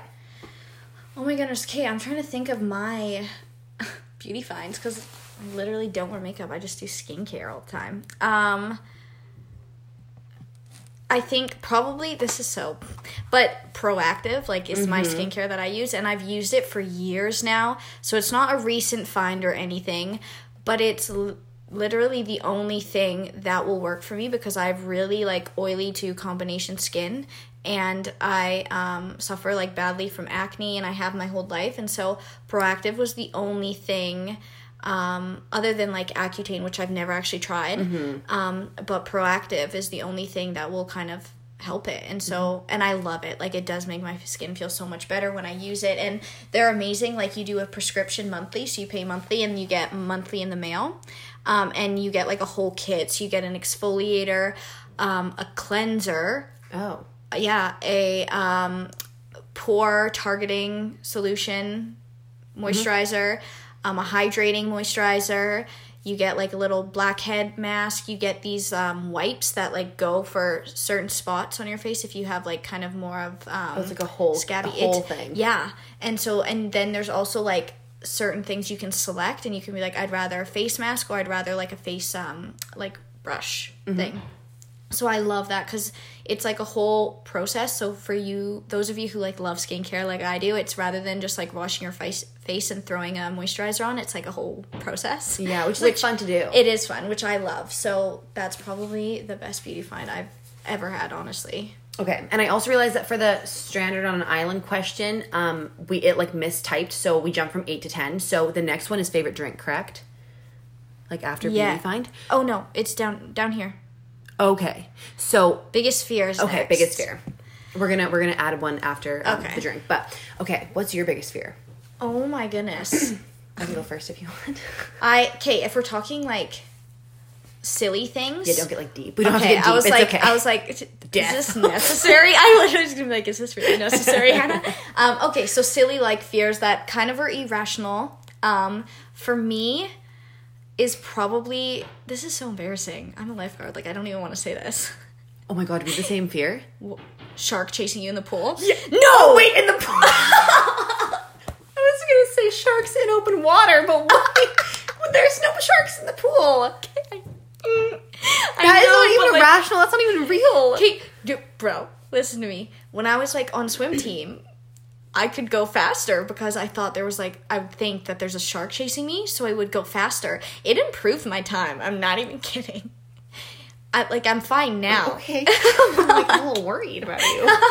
[SPEAKER 2] Oh my goodness, Kate, I'm trying to think of my <laughs> beauty finds because I literally don't wear makeup. I just do skincare all the time. Um, I think probably this is so, but Proactiv like is my skincare that I use, and I've used it for years now. So it's not a recent find or anything, but it's l- literally the only thing that will work for me because I have really like oily to combination skin and I um, suffer like badly from acne and I have my whole life and so Proactiv was the only thing um, other than like Accutane which I've never actually tried um, but Proactiv is the only thing that will kind of help it. And so and I love it. Like it does make my skin feel so much better when I use it. And they're amazing. Like you do a prescription monthly so you pay monthly and you get monthly in the mail. Um, and you get like a whole kit. So you get an exfoliator um, a cleanser.
[SPEAKER 1] Oh.
[SPEAKER 2] yeah, a um, pore targeting solution moisturizer, um, a hydrating moisturizer. You get like a little blackhead mask. You get these um, wipes that like go for certain spots on your face if you have like kind of more of um,
[SPEAKER 1] Oh, it's like a whole-
[SPEAKER 2] scabby
[SPEAKER 1] a whole
[SPEAKER 2] It's-
[SPEAKER 1] thing.
[SPEAKER 2] Yeah, and so and then there's also like certain things you can select, and you can be like, I'd rather a face mask or I'd rather like a face um like brush
[SPEAKER 1] Mm-hmm.
[SPEAKER 2] thing. So I love that because it's like a whole process. So for you, those of you who like love skincare like I do, it's rather than just like washing your face face and throwing a moisturizer on. It's like a whole process.
[SPEAKER 1] Yeah, which is like fun to do.
[SPEAKER 2] It is fun, which I love. So that's probably the best beauty find I've ever had, honestly.
[SPEAKER 1] Okay, and I also realized that for the stranded on an island question, um, we it like mistyped, so we jumped from eight to ten. So the next one is favorite drink, correct? Like after
[SPEAKER 2] Yeah.
[SPEAKER 1] beauty find.
[SPEAKER 2] Oh no, it's down down here.
[SPEAKER 1] Okay, so
[SPEAKER 2] Biggest fears.
[SPEAKER 1] okay,
[SPEAKER 2] next.
[SPEAKER 1] biggest fear. We're gonna we're gonna add one after um,
[SPEAKER 2] Okay.
[SPEAKER 1] the drink, but okay, what's your biggest fear?
[SPEAKER 2] Oh my goodness. <clears throat>
[SPEAKER 1] I can go first if you want.
[SPEAKER 2] I okay. If we're talking like silly things,
[SPEAKER 1] yeah, don't get like deep. We don't have to
[SPEAKER 2] okay,
[SPEAKER 1] get deep.
[SPEAKER 2] I was
[SPEAKER 1] it's
[SPEAKER 2] like,
[SPEAKER 1] okay.
[SPEAKER 2] I was like, is <laughs>
[SPEAKER 1] Death.
[SPEAKER 2] this <laughs> necessary? I literally was gonna be like, is this really necessary, Hannah? <laughs> Um, okay, so silly like fears that kind of are irrational. Um, for me, is probably this is so embarrassing. I'm a lifeguard. Like I don't even want to say this.
[SPEAKER 1] oh my god, we have the same fear.
[SPEAKER 2] Shark chasing you in the pool. Yeah.
[SPEAKER 1] No, wait, in the pool. <laughs> I was gonna say sharks in open water, but why? There's no sharks in the pool.
[SPEAKER 2] Mm, I
[SPEAKER 1] That is not even
[SPEAKER 2] like,
[SPEAKER 1] rational. That's not even real.
[SPEAKER 2] Okay, bro, listen to me. When I was like on swim team, I could go faster because I thought there was like I would think that there's a shark chasing me, so I would go faster. It improved my time. I'm not even <laughs> kidding. I like I'm fine now.
[SPEAKER 1] Okay. <laughs> I'm like a little worried about you. <laughs>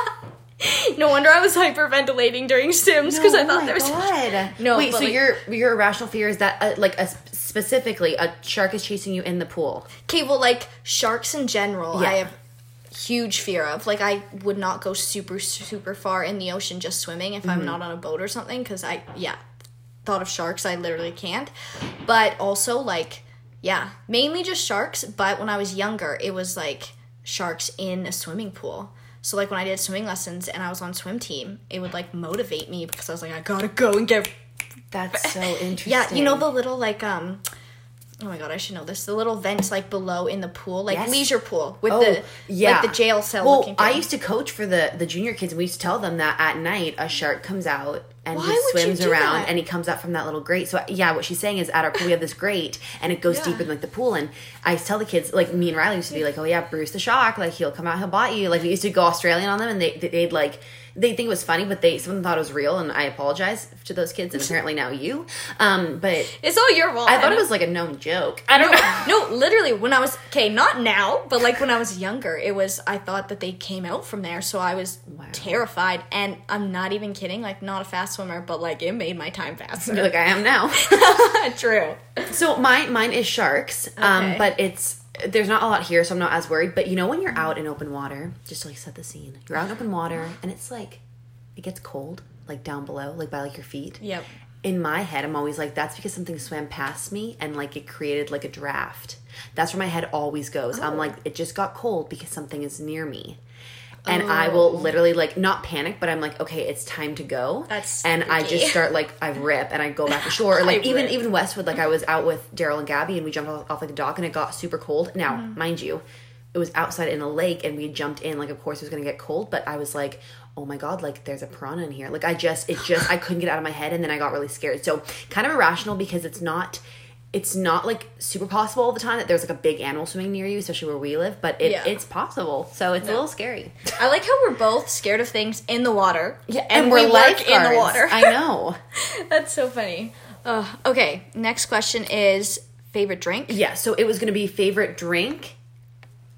[SPEAKER 2] No wonder I was hyperventilating during Sims because I
[SPEAKER 1] Oh
[SPEAKER 2] thought
[SPEAKER 1] my
[SPEAKER 2] there was.
[SPEAKER 1] God.
[SPEAKER 2] No,
[SPEAKER 1] Wait, so
[SPEAKER 2] like-
[SPEAKER 1] your your irrational fear is that uh, like a, specifically a shark is chasing you in the pool.
[SPEAKER 2] Okay, well, like sharks in general,
[SPEAKER 1] Yeah.
[SPEAKER 2] I have huge fear of. Like, I would not go super super far in the ocean just swimming if
[SPEAKER 1] Mm-hmm.
[SPEAKER 2] I'm not on a boat or something. Because I, yeah, thought of sharks, I literally can't. But also, like, yeah, mainly just sharks. But when I was younger, it was like sharks in a swimming pool. So like when I did swimming lessons and I was on swim team, it would like motivate me because I was like, I gotta go and get
[SPEAKER 1] That's so interesting. <laughs>
[SPEAKER 2] yeah, you know the little like um oh my god, I should know this. The little vents like below in the pool, like
[SPEAKER 1] Yes.
[SPEAKER 2] leisure pool with
[SPEAKER 1] Oh,
[SPEAKER 2] the
[SPEAKER 1] yeah.
[SPEAKER 2] like the jail cell
[SPEAKER 1] Well, I used to coach for the the junior kids, and we used to tell them that at night a shark comes out and
[SPEAKER 2] Why
[SPEAKER 1] he swims around
[SPEAKER 2] that?
[SPEAKER 1] and he comes up from that little grate. So yeah, what she's saying is at our pool we have this grate and it goes
[SPEAKER 2] Yeah.
[SPEAKER 1] deeper than like the pool. And I used to tell the kids like me and Riley used to be like, oh yeah, Bruce the shark, like he'll come out, he'll bite you. Like we used to go Australian on them, and they they'd like. They think it was funny, but they some of them thought it was real, and I apologize to those kids, and apparently now you. Um, but
[SPEAKER 2] it's all your fault.
[SPEAKER 1] I thought it was like a known joke. I don't <laughs> know.
[SPEAKER 2] no, literally when I was okay, not now, but like when I was younger, it was I thought that they came out from there, so I was
[SPEAKER 1] Wow.
[SPEAKER 2] terrified. And I'm not even kidding, like not a fast swimmer, but like it made my time faster.
[SPEAKER 1] like I am now. <laughs>
[SPEAKER 2] True.
[SPEAKER 1] So my mine is sharks, um, but it's there's not a lot here, so I'm not as worried. But you know when you're out in open water, just to like set the scene, you're out in open water and it's like it gets cold, like down below, like by like your feet.
[SPEAKER 2] Yep.
[SPEAKER 1] In my head, I'm always like, that's because something swam past me and like it created like a draft. That's where my head always goes. I'm
[SPEAKER 2] Oh.
[SPEAKER 1] like, it just got cold because something is near me. And I will literally like not panic, but I'm like, okay, it's time to go.
[SPEAKER 2] That's
[SPEAKER 1] and I just start like I rip and I go back to shore. Or <laughs> like even even Westwood, like I was out with Daryl and Gabby and we jumped off, off like the dock and it got super cold. Now,
[SPEAKER 2] Mm-hmm.
[SPEAKER 1] mind you, it was outside in a lake and we jumped in. Like of course it was gonna get cold, but I was like, oh my god, like there's a piranha in here. Like I just it just I couldn't get out of my head and then I got really scared. So kind of irrational because it's not it's not like super possible all the time that there's like a big animal swimming near you, especially where we live, but it,
[SPEAKER 2] Yeah.
[SPEAKER 1] it's possible. So it's a little scary.
[SPEAKER 2] I like how we're both scared of things in the water.
[SPEAKER 1] Yeah,
[SPEAKER 2] and,
[SPEAKER 1] we're
[SPEAKER 2] we work in the water.
[SPEAKER 1] I <laughs> know.
[SPEAKER 2] That's so funny. Uh, okay, next question is favorite drink.
[SPEAKER 1] Yeah, so it was going to be favorite drink,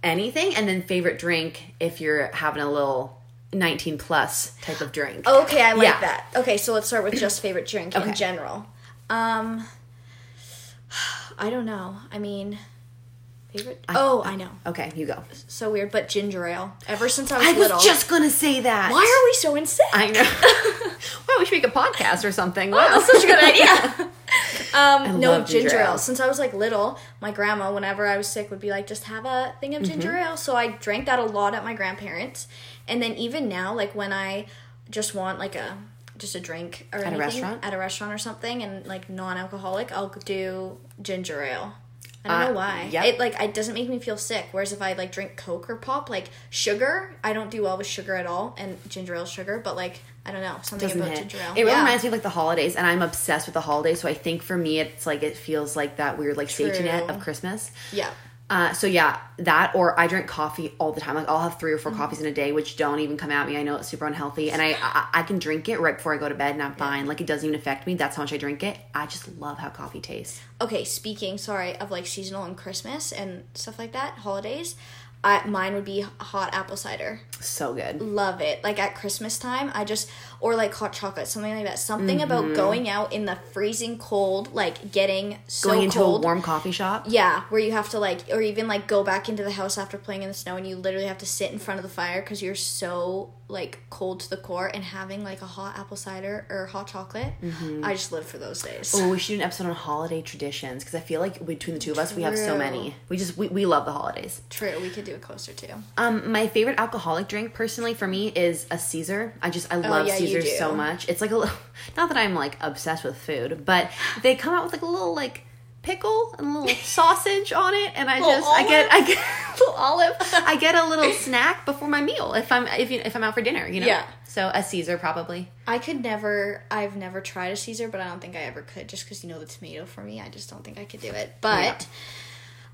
[SPEAKER 1] anything, and then favorite drink if you're having a little 19 plus type of drink.
[SPEAKER 2] Okay, I like
[SPEAKER 1] Yeah.
[SPEAKER 2] that. Okay, so let's start with just favorite drink
[SPEAKER 1] Okay.
[SPEAKER 2] in general. Um, <sighs> I don't know. I mean, favorite. oh, I know.
[SPEAKER 1] Okay, you go.
[SPEAKER 2] So weird, but ginger ale. Ever since I was
[SPEAKER 1] I was just going to say that.
[SPEAKER 2] Why are we so insane?
[SPEAKER 1] I know. <laughs> well, we should make a podcast or something. Wow.
[SPEAKER 2] That's such a good idea. <laughs> Um, no, ginger,
[SPEAKER 1] ginger
[SPEAKER 2] ale.
[SPEAKER 1] ale.
[SPEAKER 2] Since I was like little, my grandma, whenever I was sick, would be like, just have a thing of ginger
[SPEAKER 1] Mm-hmm.
[SPEAKER 2] ale. So I drank that a lot at my grandparents. And then even now, like when I just want like a just a drink or
[SPEAKER 1] a
[SPEAKER 2] anything
[SPEAKER 1] restaurant?
[SPEAKER 2] at a restaurant or something and like non-alcoholic, I'll do ginger ale. I don't
[SPEAKER 1] Uh,
[SPEAKER 2] know why.
[SPEAKER 1] yep.
[SPEAKER 2] It like it doesn't make me feel sick. Whereas if I like drink Coke or pop, like sugar, I don't do well with sugar at all, and ginger ale sugar. But like I don't know something
[SPEAKER 1] doesn't
[SPEAKER 2] about
[SPEAKER 1] hit.
[SPEAKER 2] ginger ale.
[SPEAKER 1] It really
[SPEAKER 2] Yeah.
[SPEAKER 1] reminds me of like the holidays, and I'm obsessed with the holidays. So I think for me, it's like it feels like that weird like safety net of Christmas.
[SPEAKER 2] Yeah.
[SPEAKER 1] Uh, so yeah, that or I drink coffee all the time. Like I'll have three or 4
[SPEAKER 2] Mm-hmm.
[SPEAKER 1] coffees in a day, which don't even come at me. I know it's super unhealthy, and I, I I can drink it right before I go to bed, and I'm fine. Like it doesn't even affect me. That's how much I drink it. I just love how coffee tastes.
[SPEAKER 2] okay, speaking, sorry, of like seasonal and Christmas and stuff like that, holidays, I, mine would be hot apple cider.
[SPEAKER 1] So good.
[SPEAKER 2] Love it. Like at Christmas time, I just, or like hot chocolate, something like that. Something about going out in the freezing cold, like getting so
[SPEAKER 1] Going into
[SPEAKER 2] cold.
[SPEAKER 1] a warm coffee shop.
[SPEAKER 2] yeah, where you have to like, or even like go back into the house after playing in the snow and you literally have to sit in front of the fire because you're so like cold to the core and having like a hot apple cider or hot chocolate. I just live for those days.
[SPEAKER 1] Oh, we should do an episode on holiday traditions because I feel like between the two of us, we have so many. We just we, we love the holidays.
[SPEAKER 2] True, we could do it closer too.
[SPEAKER 1] Um, my favorite alcoholic drink personally for me is a Caesar. I just I love
[SPEAKER 2] Oh, yeah, you
[SPEAKER 1] Caesar so much. It's like a little <laughs> not that I'm like obsessed with food, but they come out with like a little like pickle and a little <laughs> sausage on it and I just I get I get <laughs> little olive. I get a little snack before my meal if I'm if you, if I'm out for dinner, you know.
[SPEAKER 2] Yeah.
[SPEAKER 1] So a Caesar probably.
[SPEAKER 2] I could never. I've never tried a Caesar, but I don't think I ever could. Just because you know the tomato for me, I just don't think I could do it. But,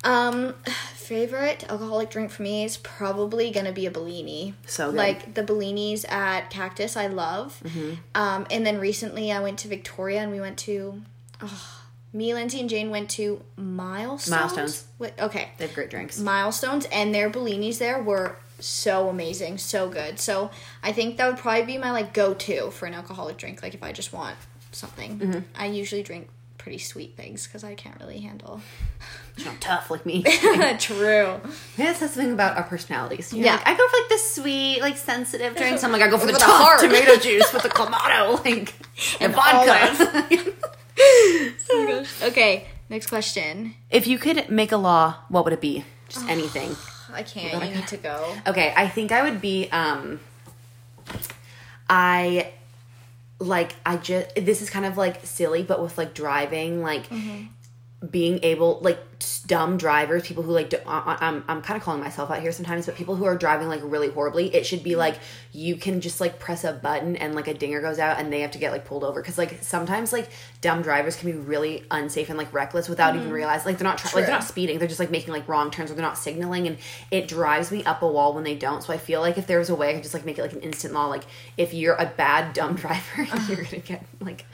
[SPEAKER 2] um, <sighs> favorite alcoholic drink for me is probably gonna be a Bellini.
[SPEAKER 1] So good.
[SPEAKER 2] like the Bellinis at Cactus, I love.
[SPEAKER 1] Mm-hmm.
[SPEAKER 2] Um, and then recently I went to Victoria and we went to. Oh, me, Lindsay, and Jane went to Milestones.
[SPEAKER 1] Milestones.
[SPEAKER 2] What, okay,
[SPEAKER 1] They have great drinks.
[SPEAKER 2] Milestones, and their Bellinis there were so amazing, so good. So I think that would probably be my like go to for an alcoholic drink. Like if I just want something,
[SPEAKER 1] Mm-hmm.
[SPEAKER 2] I usually drink pretty sweet things because I can't really handle. <laughs>
[SPEAKER 1] You're not tough like me. <laughs>
[SPEAKER 2] True.
[SPEAKER 1] Maybe that's something about our personalities. You're
[SPEAKER 2] Yeah.
[SPEAKER 1] like, I go for like the sweet, like sensitive drinks. I'm like, I go for the
[SPEAKER 2] the
[SPEAKER 1] tough tomato juice with the <laughs> clamato, like and,
[SPEAKER 2] And
[SPEAKER 1] vodka.
[SPEAKER 2] Okay, next question.
[SPEAKER 1] if you could make a law, what would it be? Just anything.
[SPEAKER 2] I can't. You need to go.
[SPEAKER 1] Okay, I think I would be um I like I just this is kind of like silly but with like driving like mm-hmm. Being able like dumb drivers people who like do, I, I'm I'm kind of calling myself out here sometimes but people who are driving like really horribly it should be mm-hmm. like you can just like press a button and like a dinger goes out and they have to get like pulled over. Because like sometimes like dumb drivers can be really unsafe and like reckless without even mm-hmm. realizing like they're not try- like they're not speeding they're just like making like wrong turns or they're not signaling and it drives me up a wall when they don't. So i feel like if there was a way i could just like make it like an instant law like if you're a bad dumb <laughs> driver <laughs> you're uh-huh. gonna get like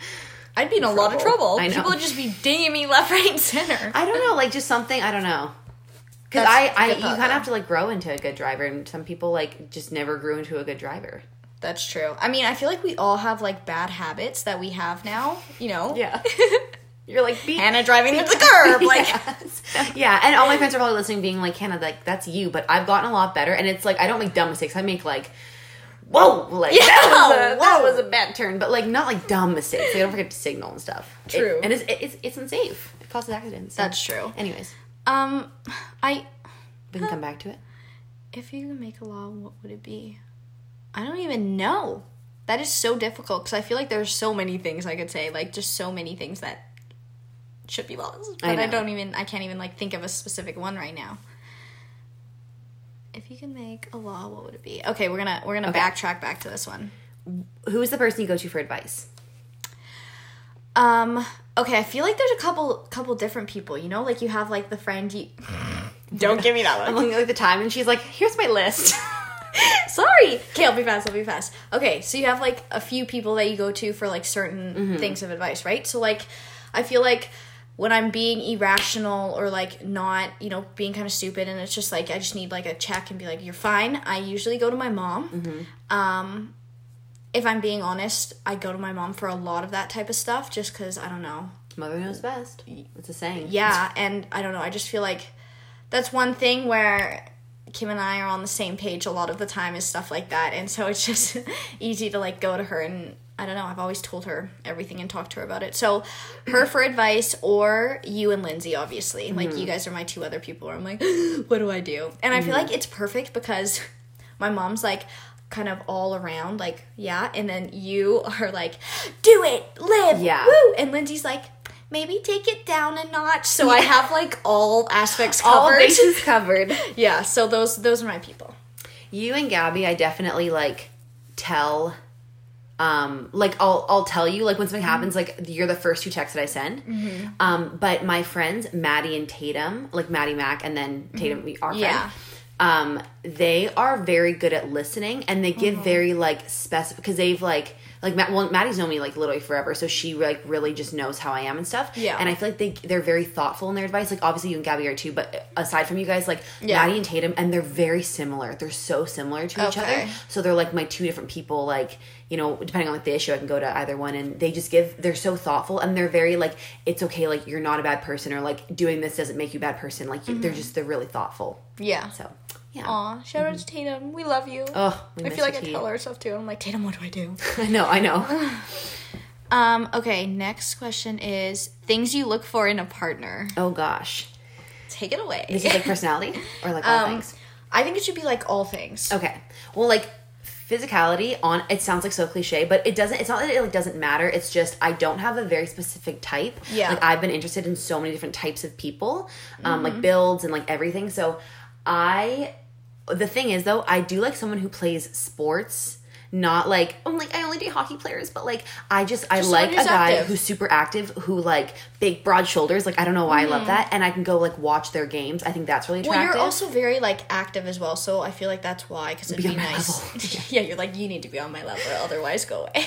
[SPEAKER 2] I'd be in a lot of
[SPEAKER 1] Trouble.
[SPEAKER 2] trouble.
[SPEAKER 1] I know.
[SPEAKER 2] People would just be dinging me <laughs> left, right, and center.
[SPEAKER 1] i don't know like just something i don't know because I, I, you kind of have to like grow into a good driver and some people like just never grew into a good driver
[SPEAKER 2] That's true. I mean, I feel like we all have like bad habits that we have now. You know.
[SPEAKER 1] yeah <laughs> you're like be
[SPEAKER 2] Hannah driving into the curb, like. <laughs>
[SPEAKER 1] Yes. yeah, and all my friends are probably listening, being like, "Hannah, like that's you," but I've gotten a lot better, and it's like I don't make dumb mistakes. I make like, whoa, like
[SPEAKER 2] Yeah,
[SPEAKER 1] that, was a, that was a bad turn, but like not like dumb mistakes. Like, don't forget to signal and stuff. It-
[SPEAKER 2] True.
[SPEAKER 1] and it's, it's it's unsafe. It causes accidents. so-
[SPEAKER 2] That's true.
[SPEAKER 1] Anyways,
[SPEAKER 2] Um, I
[SPEAKER 1] we can come back to it.
[SPEAKER 2] if you could make a law, what would it be? I don't even know. That is so difficult because I feel like there's so many things I could say, like just so many things that should be laws, but I,
[SPEAKER 1] know.
[SPEAKER 2] don't even. I can't even like think of a specific one right now. If you can make a law, what would it be? Okay, we're gonna we're gonna
[SPEAKER 1] Okay.
[SPEAKER 2] backtrack back to this one.
[SPEAKER 1] Who is the person you go to for advice?
[SPEAKER 2] Um. Okay, I feel like there's a couple couple different people. You know, like you have like the friend you. <laughs> Don't give me that one.
[SPEAKER 1] I'm looking at like, the time, and she's like, "Here's my list." <laughs>
[SPEAKER 2] Sorry. Okay, I'll be fast. I'll be fast. Okay, so you have like a few people that you go to for like certain things of advice, right? So like, I feel like when I'm being irrational or like not, you know, being kind of stupid, and it's just like I just need like a check and be like, "You're fine." I usually go to my mom. Um, if I'm being honest, I go to my mom for a lot of that type of stuff, just because I don't know.
[SPEAKER 1] Mother knows best. It's a saying.
[SPEAKER 2] Yeah, and I don't know. I just feel like that's one thing where Kim and I are on the same page a lot of the time is stuff like that, and so it's just <laughs> easy to like go to her and I don't know. I've always told her everything and talked to her about it. So her for advice, or you and Lindsay, obviously. Like mm-hmm. you guys are my two other people. Where I'm like, <gasps> what do I do? And I feel mm-hmm. like it's perfect because <laughs> my mom's like kind of all around like yeah and then you are like do it live
[SPEAKER 1] Yeah.
[SPEAKER 2] woo and lindsay's like maybe take it down a notch so i have like all aspects <laughs> covered
[SPEAKER 1] All bases <laughs> covered.
[SPEAKER 2] yeah so those those are my people
[SPEAKER 1] you and Gabby, I definitely like tell. Um, like I'll I'll tell you like when something
[SPEAKER 2] Mm-hmm.
[SPEAKER 1] happens, like you're the first two texts that I send. Um, but my friends Maddie and Tatum, like Maddie Mac, and then Tatum, our friend,
[SPEAKER 2] Mm-hmm. Yeah.
[SPEAKER 1] um, they are very good at listening, and they
[SPEAKER 2] Mm-hmm.
[SPEAKER 1] give very like specific because they've like like Matt, well, Maddie's known me like literally forever, so she like really just knows how I am and stuff.
[SPEAKER 2] Yeah.
[SPEAKER 1] and I feel like they they're very thoughtful in their advice. Like obviously you and Gabby are too, but aside from you guys, like
[SPEAKER 2] Yeah.
[SPEAKER 1] Maddie and Tatum, and they're very similar. They're so similar to each
[SPEAKER 2] Okay.
[SPEAKER 1] other. So they're like my two different people. Like you know, depending on like the issue, I can go to either one, and they just give. They're so thoughtful, and they're very like it's okay. Like you're not a bad person, or like doing this doesn't make you a bad person. Like you they're just they're really thoughtful.
[SPEAKER 2] yeah
[SPEAKER 1] So yeah.
[SPEAKER 2] Aw, shout out to Tatum. We love you.
[SPEAKER 1] Oh, we
[SPEAKER 2] I feel like I tell her stuff too. I'm like, Tatum, what do I do? <laughs>
[SPEAKER 1] I know. I know. <laughs>
[SPEAKER 2] Um, okay, next question is things you look for in a partner.
[SPEAKER 1] oh gosh,
[SPEAKER 2] Take it away.
[SPEAKER 1] this is like <laughs> personality or like all
[SPEAKER 2] um,
[SPEAKER 1] things.
[SPEAKER 2] I think it should be like all things.
[SPEAKER 1] Okay. Well, like physicality on it sounds like so cliche, but it doesn't. It's not that it like doesn't matter. It's just I don't have a very specific type.
[SPEAKER 2] Yeah.
[SPEAKER 1] Like I've been interested in so many different types of people, um,
[SPEAKER 2] Mm-hmm.
[SPEAKER 1] like builds and like everything. So I, the thing is though, I do like someone who plays sports not like oh like I only date hockey players, but like I just I
[SPEAKER 2] Just
[SPEAKER 1] like a guy
[SPEAKER 2] active.
[SPEAKER 1] who's super active, who like big broad shoulders. Like I don't know why I
[SPEAKER 2] Mm-hmm.
[SPEAKER 1] love that, and I can go like watch their games. I think that's really
[SPEAKER 2] Well, you're also very like active as well, so I feel like that's why because it'd
[SPEAKER 1] Be
[SPEAKER 2] be, nice. <laughs> yeah, you're like you need to be on my level, otherwise go away.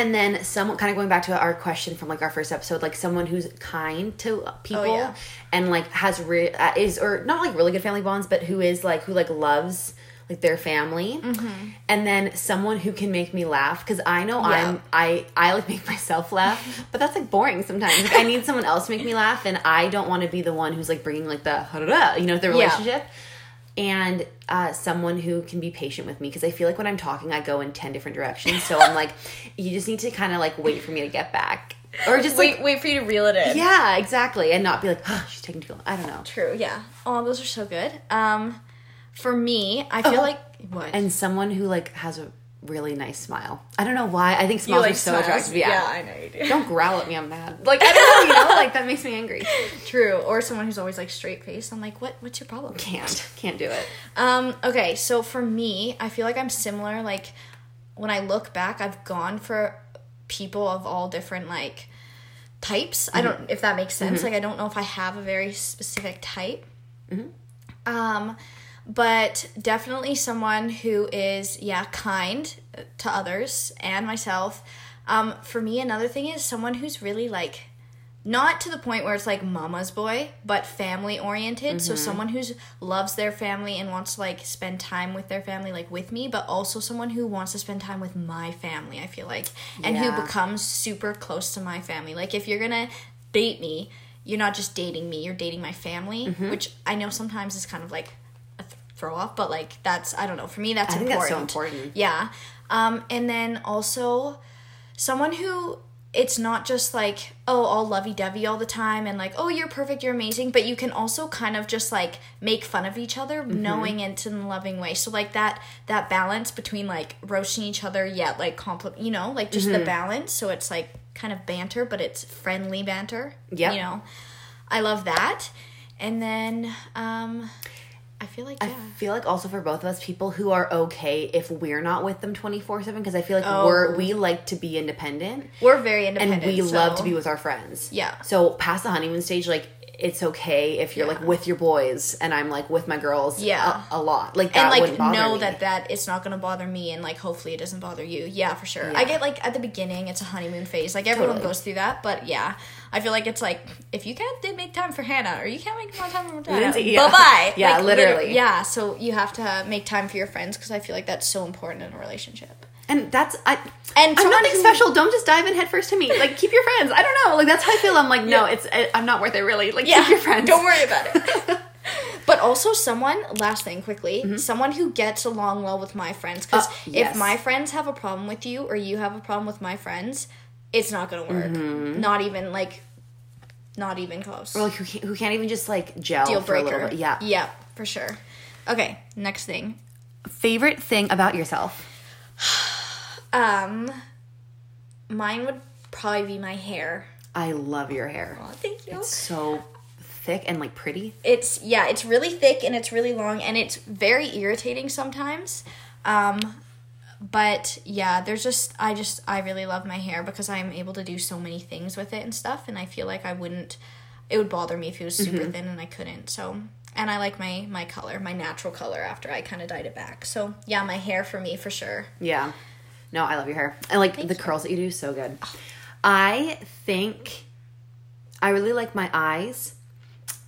[SPEAKER 1] And then someone kind of going back to our question from like our first episode, like someone who's kind to people
[SPEAKER 2] Oh, yeah.
[SPEAKER 1] and like has re- uh, is or not like really good family bonds, but who is like who like loves like their family.
[SPEAKER 2] Mm-hmm.
[SPEAKER 1] And then someone who can make me laugh because I know
[SPEAKER 2] Yeah.
[SPEAKER 1] I'm I I like make <laughs> myself laugh, but that's like boring sometimes. Like, I need someone else to make me laugh, and I don't want to be the one who's like bringing like the you know the
[SPEAKER 2] Yeah.
[SPEAKER 1] And uh, someone who can be patient with me because I feel like when I'm talking, I go in ten different directions. So I'm like, <laughs> you just need to kind of like wait for me to get back, or just like,
[SPEAKER 2] wait, wait for you to reel it in.
[SPEAKER 1] yeah, exactly, and not be like, oh, she's taking too long. I don't know.
[SPEAKER 2] True. Yeah. Oh, those are so good. Um, for me, I feel
[SPEAKER 1] Oh.
[SPEAKER 2] like what
[SPEAKER 1] And someone who like has a really nice smile. I don't know why. I think smiles are so
[SPEAKER 2] smiles?
[SPEAKER 1] attractive. Yeah.
[SPEAKER 2] I know you do.
[SPEAKER 1] Don't growl at me. I'm mad. <laughs> Like I don't know. You know, like that makes me angry. <laughs>
[SPEAKER 2] True. Or someone who's always like straight faced. I'm like, what? What's your problem?
[SPEAKER 1] Can't. Can't do it.
[SPEAKER 2] Um, okay, so for me, I feel like I'm similar. Like when I look back, I've gone for people of all different like types. I don't if that makes sense. Like I don't know if I have a very specific type. Um, but definitely someone who is yeah kind to others and myself. Um, for me, another thing is someone who's really like not to the point where it's like mama's boy, but family oriented. So someone who's loves their family and wants to like spend time with their family, like with me, but also someone who wants to spend time with my family. I feel like, and
[SPEAKER 1] Yeah.
[SPEAKER 2] who becomes super close to my family. Like if you're gonna date me, you're not just dating me; you're dating my family, which I know sometimes is kind of like throw off, but like that's I don't know. For me, that's
[SPEAKER 1] I think
[SPEAKER 2] important.
[SPEAKER 1] that's so important.
[SPEAKER 2] Yeah. Um, and then also someone who it's not just like, oh, all lovey dovey all the time and like, oh, you're perfect, you're amazing, but you can also kind of just like make fun of each other,
[SPEAKER 1] Mm-hmm.
[SPEAKER 2] knowing it in a loving way. So like that that balance between like roasting each other yet like compliment, you know, like just
[SPEAKER 1] Mm-hmm.
[SPEAKER 2] the balance. So it's like kind of banter, but it's friendly banter.
[SPEAKER 1] yeah
[SPEAKER 2] You know, I love that. And then um, I feel like yeah.
[SPEAKER 1] I feel like also for both of us, people who are okay if we're not with them twenty four seven, because I feel like
[SPEAKER 2] Oh.
[SPEAKER 1] we're we like to be independent
[SPEAKER 2] we're very independent, and
[SPEAKER 1] we love to be with our friends.
[SPEAKER 2] Yeah.
[SPEAKER 1] So past the honeymoon stage, like it's okay if you're like with your boys and I'm like with my girls.
[SPEAKER 2] Yeah.
[SPEAKER 1] a, a lot. Like that
[SPEAKER 2] and like know
[SPEAKER 1] me.
[SPEAKER 2] that that it's not gonna bother me and like hopefully it doesn't bother you yeah for sure i get like at the beginning it's a honeymoon phase like everyone
[SPEAKER 1] Totally.
[SPEAKER 2] goes through that but yeah i feel like it's like if you can't make time for hannah or you can't make more time for hannah
[SPEAKER 1] yeah.
[SPEAKER 2] bye-bye <laughs>
[SPEAKER 1] Yeah,
[SPEAKER 2] Like,
[SPEAKER 1] literally.
[SPEAKER 2] yeah so you have to make time for your friends because i feel like that's so important in a relationship
[SPEAKER 1] And that's I.
[SPEAKER 2] And
[SPEAKER 1] I'm nothing
[SPEAKER 2] who-
[SPEAKER 1] special. Don't just dive in head first to me. Like keep your friends. I don't know. Like that's how I feel. I'm like no,
[SPEAKER 2] Yeah.
[SPEAKER 1] it's I, I'm not worth it really. Like
[SPEAKER 2] yeah
[SPEAKER 1] keep your friends.
[SPEAKER 2] don't worry about it <laughs> But also someone, last thing quickly,
[SPEAKER 1] Mm-hmm.
[SPEAKER 2] someone who gets along well with my friends. Because
[SPEAKER 1] Uh, yes.
[SPEAKER 2] if my friends have a problem with you or you have a problem with my friends, it's not going to work.
[SPEAKER 1] Mm-hmm.
[SPEAKER 2] Not even like, not even close.
[SPEAKER 1] Or like who can't, who can't even just like gel
[SPEAKER 2] Deal
[SPEAKER 1] for a little
[SPEAKER 2] breaker.
[SPEAKER 1] bit. Yeah.
[SPEAKER 2] Yeah, for sure. Okay, next thing.
[SPEAKER 1] Favorite thing about yourself?
[SPEAKER 2] Um, mine would probably be my hair.
[SPEAKER 1] I love your hair.
[SPEAKER 2] Oh, thank you.
[SPEAKER 1] It's so thick and like pretty.
[SPEAKER 2] it's yeah it's really thick and it's really long and it's very irritating sometimes um but yeah there's just i just i really love my hair because i'm able to do so many things with it and stuff and i feel like i wouldn't it would bother me if it was super thin and i couldn't so and i like my my color my natural color after i kind of dyed it back so yeah my hair for me for sure
[SPEAKER 1] Yeah. No, I love your hair. I like the curls that you do, so good. Oh. I think I really like my eyes.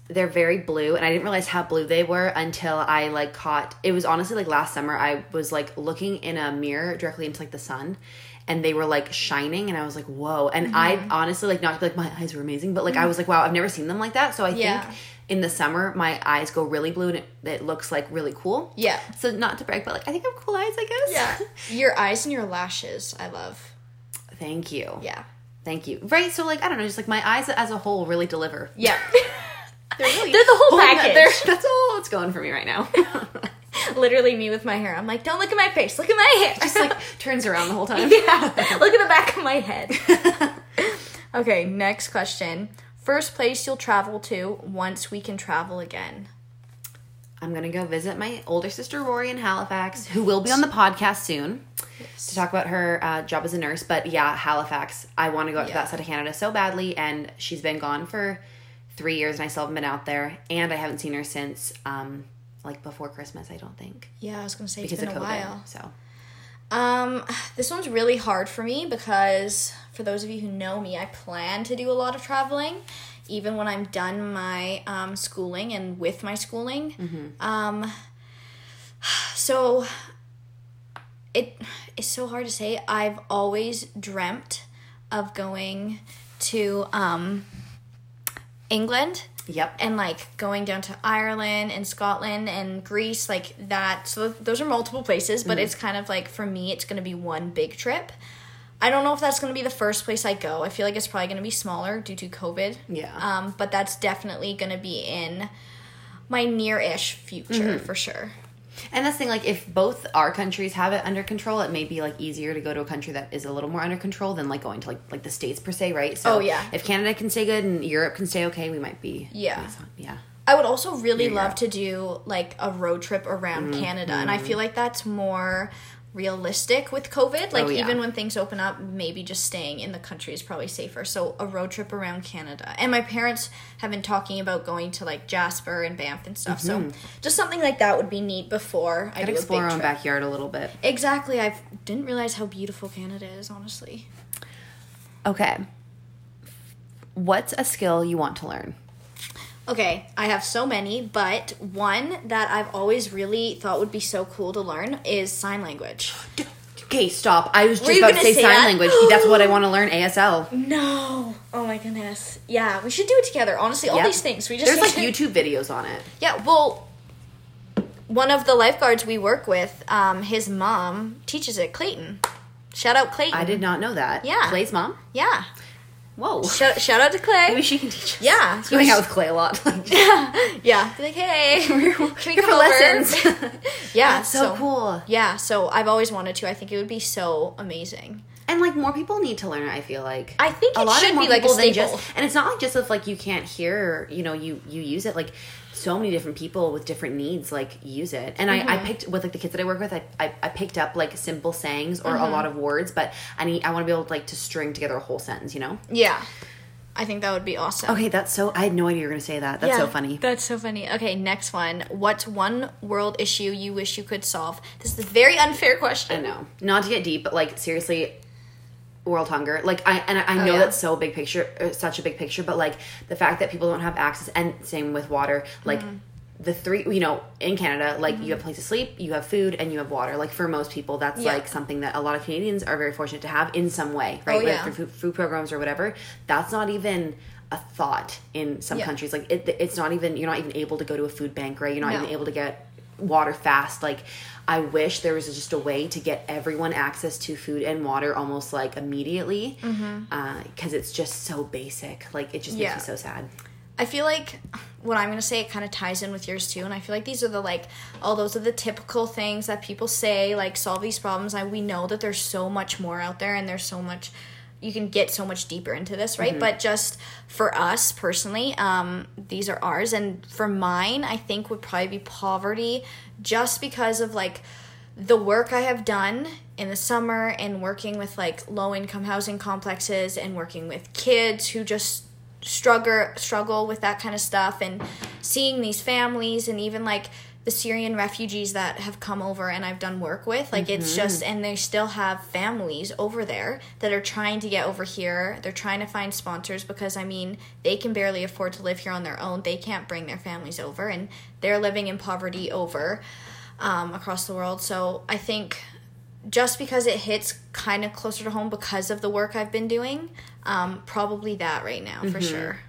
[SPEAKER 1] They're very blue, and I didn't realize how blue they were until I like caught. It was honestly like last summer. I was like looking in a mirror directly into like the sun, and they were like shining, and I was like, "Whoa!" And I mm-hmm. honestly like not like my eyes were amazing, but like I mm-hmm. was like, "Wow, I've never seen them like that." So I
[SPEAKER 2] Yeah.
[SPEAKER 1] think in the summer my eyes go really blue, and it, it looks like really cool.
[SPEAKER 2] Yeah.
[SPEAKER 1] So not to brag, but like I think I have cool eyes. I guess.
[SPEAKER 2] yeah <laughs> your eyes and your lashes i love
[SPEAKER 1] Thank you.
[SPEAKER 2] yeah
[SPEAKER 1] Thank you. Right. So like I don't know, just like my eyes as a whole really deliver.
[SPEAKER 2] yeah <laughs>
[SPEAKER 1] They're really
[SPEAKER 2] They're the whole
[SPEAKER 1] oh, that-
[SPEAKER 2] package. <laughs>
[SPEAKER 1] that's all that's going for me right now.
[SPEAKER 2] literally me with my hair i'm like don't look at my face look at my hair
[SPEAKER 1] just like turns around the whole time.
[SPEAKER 2] yeah. Look at the back of my head. okay, next question. First place you'll travel to once we can travel again.
[SPEAKER 1] I'm gonna go visit my older sister Rory in Halifax, who will be on the podcast soon. to talk about her uh, job as a nurse. But yeah, Halifax. I want to go out to that side of Canada so badly, and she's been gone for three years, and I still haven't been out there, and I haven't seen her since um, like before Christmas. I don't think
[SPEAKER 2] Yeah, I was gonna say
[SPEAKER 1] because
[SPEAKER 2] it's been
[SPEAKER 1] of
[SPEAKER 2] a
[SPEAKER 1] COVID.
[SPEAKER 2] while.
[SPEAKER 1] So
[SPEAKER 2] Um, this one's really hard for me because for those of you who know me, I plan to do a lot of traveling, even when I'm done my um, schooling and with my schooling. Um, <sighs> so it is so hard to say. I've always dreamt of going to um, England
[SPEAKER 1] yep,
[SPEAKER 2] and like going down to Ireland and Scotland and Greece, like that. So those are multiple places, but it's kind of like for me, it's going to be one big trip. I don't know if that's going to be the first place I go. I feel like it's probably going to be smaller due to COVID.
[SPEAKER 1] Yeah.
[SPEAKER 2] Um, but that's definitely going to be in my near-ish future for sure.
[SPEAKER 1] And that's the thing. Like, if both our countries have it under control, it may be like easier to go to a country that is a little more under control than like going to like like the states per se, right? So
[SPEAKER 2] Oh, yeah.
[SPEAKER 1] if Canada can stay good and Europe can stay okay, we might be
[SPEAKER 2] Yeah.
[SPEAKER 1] yeah.
[SPEAKER 2] I would also really
[SPEAKER 1] Yeah,
[SPEAKER 2] love
[SPEAKER 1] yeah.
[SPEAKER 2] to do like a road trip around mm-hmm. Canada, and I feel like that's more realistic with COVID. Like
[SPEAKER 1] Oh, yeah.
[SPEAKER 2] even when things open up, maybe just staying in the country is probably safer. So a road trip around Canada, and my parents have been talking about going to like Jasper and Banff and stuff. So mm-hmm. just something like that would be neat before I
[SPEAKER 1] Gotta
[SPEAKER 2] do a
[SPEAKER 1] explore
[SPEAKER 2] big
[SPEAKER 1] our own
[SPEAKER 2] trip.
[SPEAKER 1] backyard a little bit.
[SPEAKER 2] Exactly, I didn't realize how beautiful Canada is. Honestly,
[SPEAKER 1] Okay. What's a skill you want to learn?
[SPEAKER 2] Okay, I have so many, but one that I've always really thought would be so cool to learn is sign language.
[SPEAKER 1] Okay, stop. I was just
[SPEAKER 2] you
[SPEAKER 1] about to
[SPEAKER 2] gonna
[SPEAKER 1] say,
[SPEAKER 2] say
[SPEAKER 1] sign
[SPEAKER 2] that?
[SPEAKER 1] language. That's what I want to learn ASL.
[SPEAKER 2] No. Oh my goodness. Yeah, we should do it together. Honestly, all
[SPEAKER 1] Yep.
[SPEAKER 2] these things. We just
[SPEAKER 1] There's
[SPEAKER 2] need
[SPEAKER 1] like
[SPEAKER 2] to-
[SPEAKER 1] YouTube videos on it.
[SPEAKER 2] Yeah, well one of the lifeguards we work with, um, his mom teaches it, Clayton. Shout out Clayton.
[SPEAKER 1] I did not know that.
[SPEAKER 2] Yeah.
[SPEAKER 1] Clay's mom?
[SPEAKER 2] Yeah.
[SPEAKER 1] Whoa.
[SPEAKER 2] Shout, shout out to Clay.
[SPEAKER 1] Maybe she can teach us.
[SPEAKER 2] Yeah.
[SPEAKER 1] So we hang out with Clay a lot. <laughs> <laughs>
[SPEAKER 2] yeah. Be like, hey, can we come
[SPEAKER 1] for
[SPEAKER 2] over?
[SPEAKER 1] lessons. <laughs>
[SPEAKER 2] yeah.
[SPEAKER 1] That's so, cool.
[SPEAKER 2] Yeah, so I've always wanted to. I think it would be so amazing.
[SPEAKER 1] And like more people need to learn it, I feel like.
[SPEAKER 2] I think a it should
[SPEAKER 1] more
[SPEAKER 2] be, like, a
[SPEAKER 1] people
[SPEAKER 2] staple.
[SPEAKER 1] Just, and it's not like just if like you can't hear, you know, you you use it like so many different people with different needs like use it. And I, I
[SPEAKER 2] Mm-hmm.
[SPEAKER 1] picked with like the kids that I work with, I, I, I picked up like simple sayings or
[SPEAKER 2] Mm-hmm.
[SPEAKER 1] a lot of words, but I need I want to be able to like to string together a whole sentence, you know?
[SPEAKER 2] Yeah. I think that would be awesome.
[SPEAKER 1] Okay, that's so I had no idea you were gonna say that. That's so funny.
[SPEAKER 2] That's so funny. Okay, next one. What's one world issue you wish you could solve? This is a very unfair question.
[SPEAKER 1] I know. Not to get deep, but like seriously, world hunger. Like I and I I know
[SPEAKER 2] yeah.
[SPEAKER 1] that's so big picture, uh, such a big picture, but like the fact that people don't have access, and same with water. Like
[SPEAKER 2] Mm-hmm.
[SPEAKER 1] the three, you know, in Canada, like you have a place to sleep, you have food, and you have water. Like for most people, that's
[SPEAKER 2] Yeah.
[SPEAKER 1] like something that a lot of Canadians are very fortunate to have in some way, right?
[SPEAKER 2] Oh,
[SPEAKER 1] Whether
[SPEAKER 2] yeah.
[SPEAKER 1] through food, food programs or whatever. That's not even a thought in some
[SPEAKER 2] Yeah.
[SPEAKER 1] countries. Like it, it's not even you're not even able to go to a food bank, right? You're not
[SPEAKER 2] No.
[SPEAKER 1] even able to get water fast. Like I wish there was just a way to get everyone access to food and water almost like immediately, mm-hmm. uh, because it's just so basic. Like it just
[SPEAKER 2] Yeah.
[SPEAKER 1] makes me so sad.
[SPEAKER 2] I feel like what I'm gonna say it kind of ties in with yours too, and I feel like these are the like all those are the typical things that people say like solve these problems. And we know that there's so much more out there, and there's so much you can get so much deeper into this, right? Mm-hmm. But just for us personally, um, these are ours, and for mine, I think would probably be poverty, just because of like the work I have done in the summer and working with like low income housing complexes and working with kids who just struggle struggle with that kind of stuff and seeing these families and even like the Syrian refugees that have come over and I've done work with like it's just and they still have families over there that are trying to get over here. They're trying to find sponsors because I mean they can barely afford to live here on their own. They can't bring their families over and they're living in poverty over um, across the world. So I think just because it hits kind of closer to home because of the work I've been doing, um, probably that right now for sure.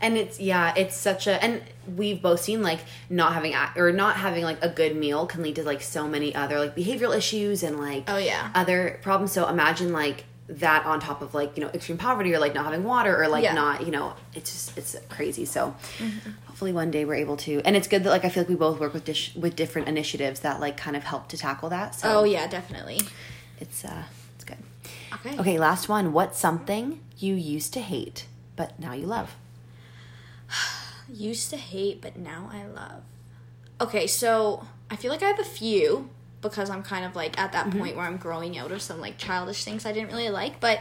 [SPEAKER 1] And it's yeah, it's such a and we've both seen like not having or not having like a good meal can lead to like so many other like behavioral issues and like
[SPEAKER 2] Oh, yeah.
[SPEAKER 1] other problems. So imagine like that on top of like you know extreme poverty or like not having water or like
[SPEAKER 2] Yeah. Mm-hmm.
[SPEAKER 1] not you know it's just it's crazy. So hopefully one day we're able to and it's good that like I feel like we both work with dish, with different initiatives that like kind of help to tackle that. So
[SPEAKER 2] Oh yeah, definitely.
[SPEAKER 1] it's uh it's good.
[SPEAKER 2] Okay.
[SPEAKER 1] Okay, last one. What's something you used to hate but now you love? <sighs>
[SPEAKER 2] Used to hate, but now I love. Okay, so I feel like I have a few. because I'm kind of like at that
[SPEAKER 1] Mm-hmm.
[SPEAKER 2] point where I'm growing out of some like childish things I didn't really like. But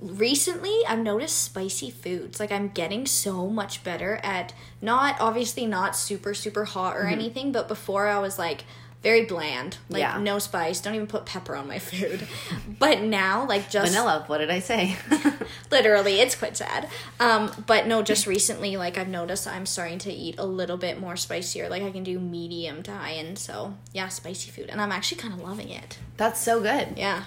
[SPEAKER 2] recently I've noticed spicy foods. Like I'm getting so much better at not obviously not super super hot
[SPEAKER 1] Mm-hmm.
[SPEAKER 2] or anything, but before I was like very bland, like
[SPEAKER 1] Yeah.
[SPEAKER 2] no spice, don't even put pepper on my food. <laughs> but now like just
[SPEAKER 1] Vanilla. What did I say? <laughs>
[SPEAKER 2] literally it's quite sad um but no just recently like i've noticed i'm starting to eat a little bit more spicier like i can do medium to high end so yeah spicy food and i'm actually kind of loving it
[SPEAKER 1] That's so good.
[SPEAKER 2] yeah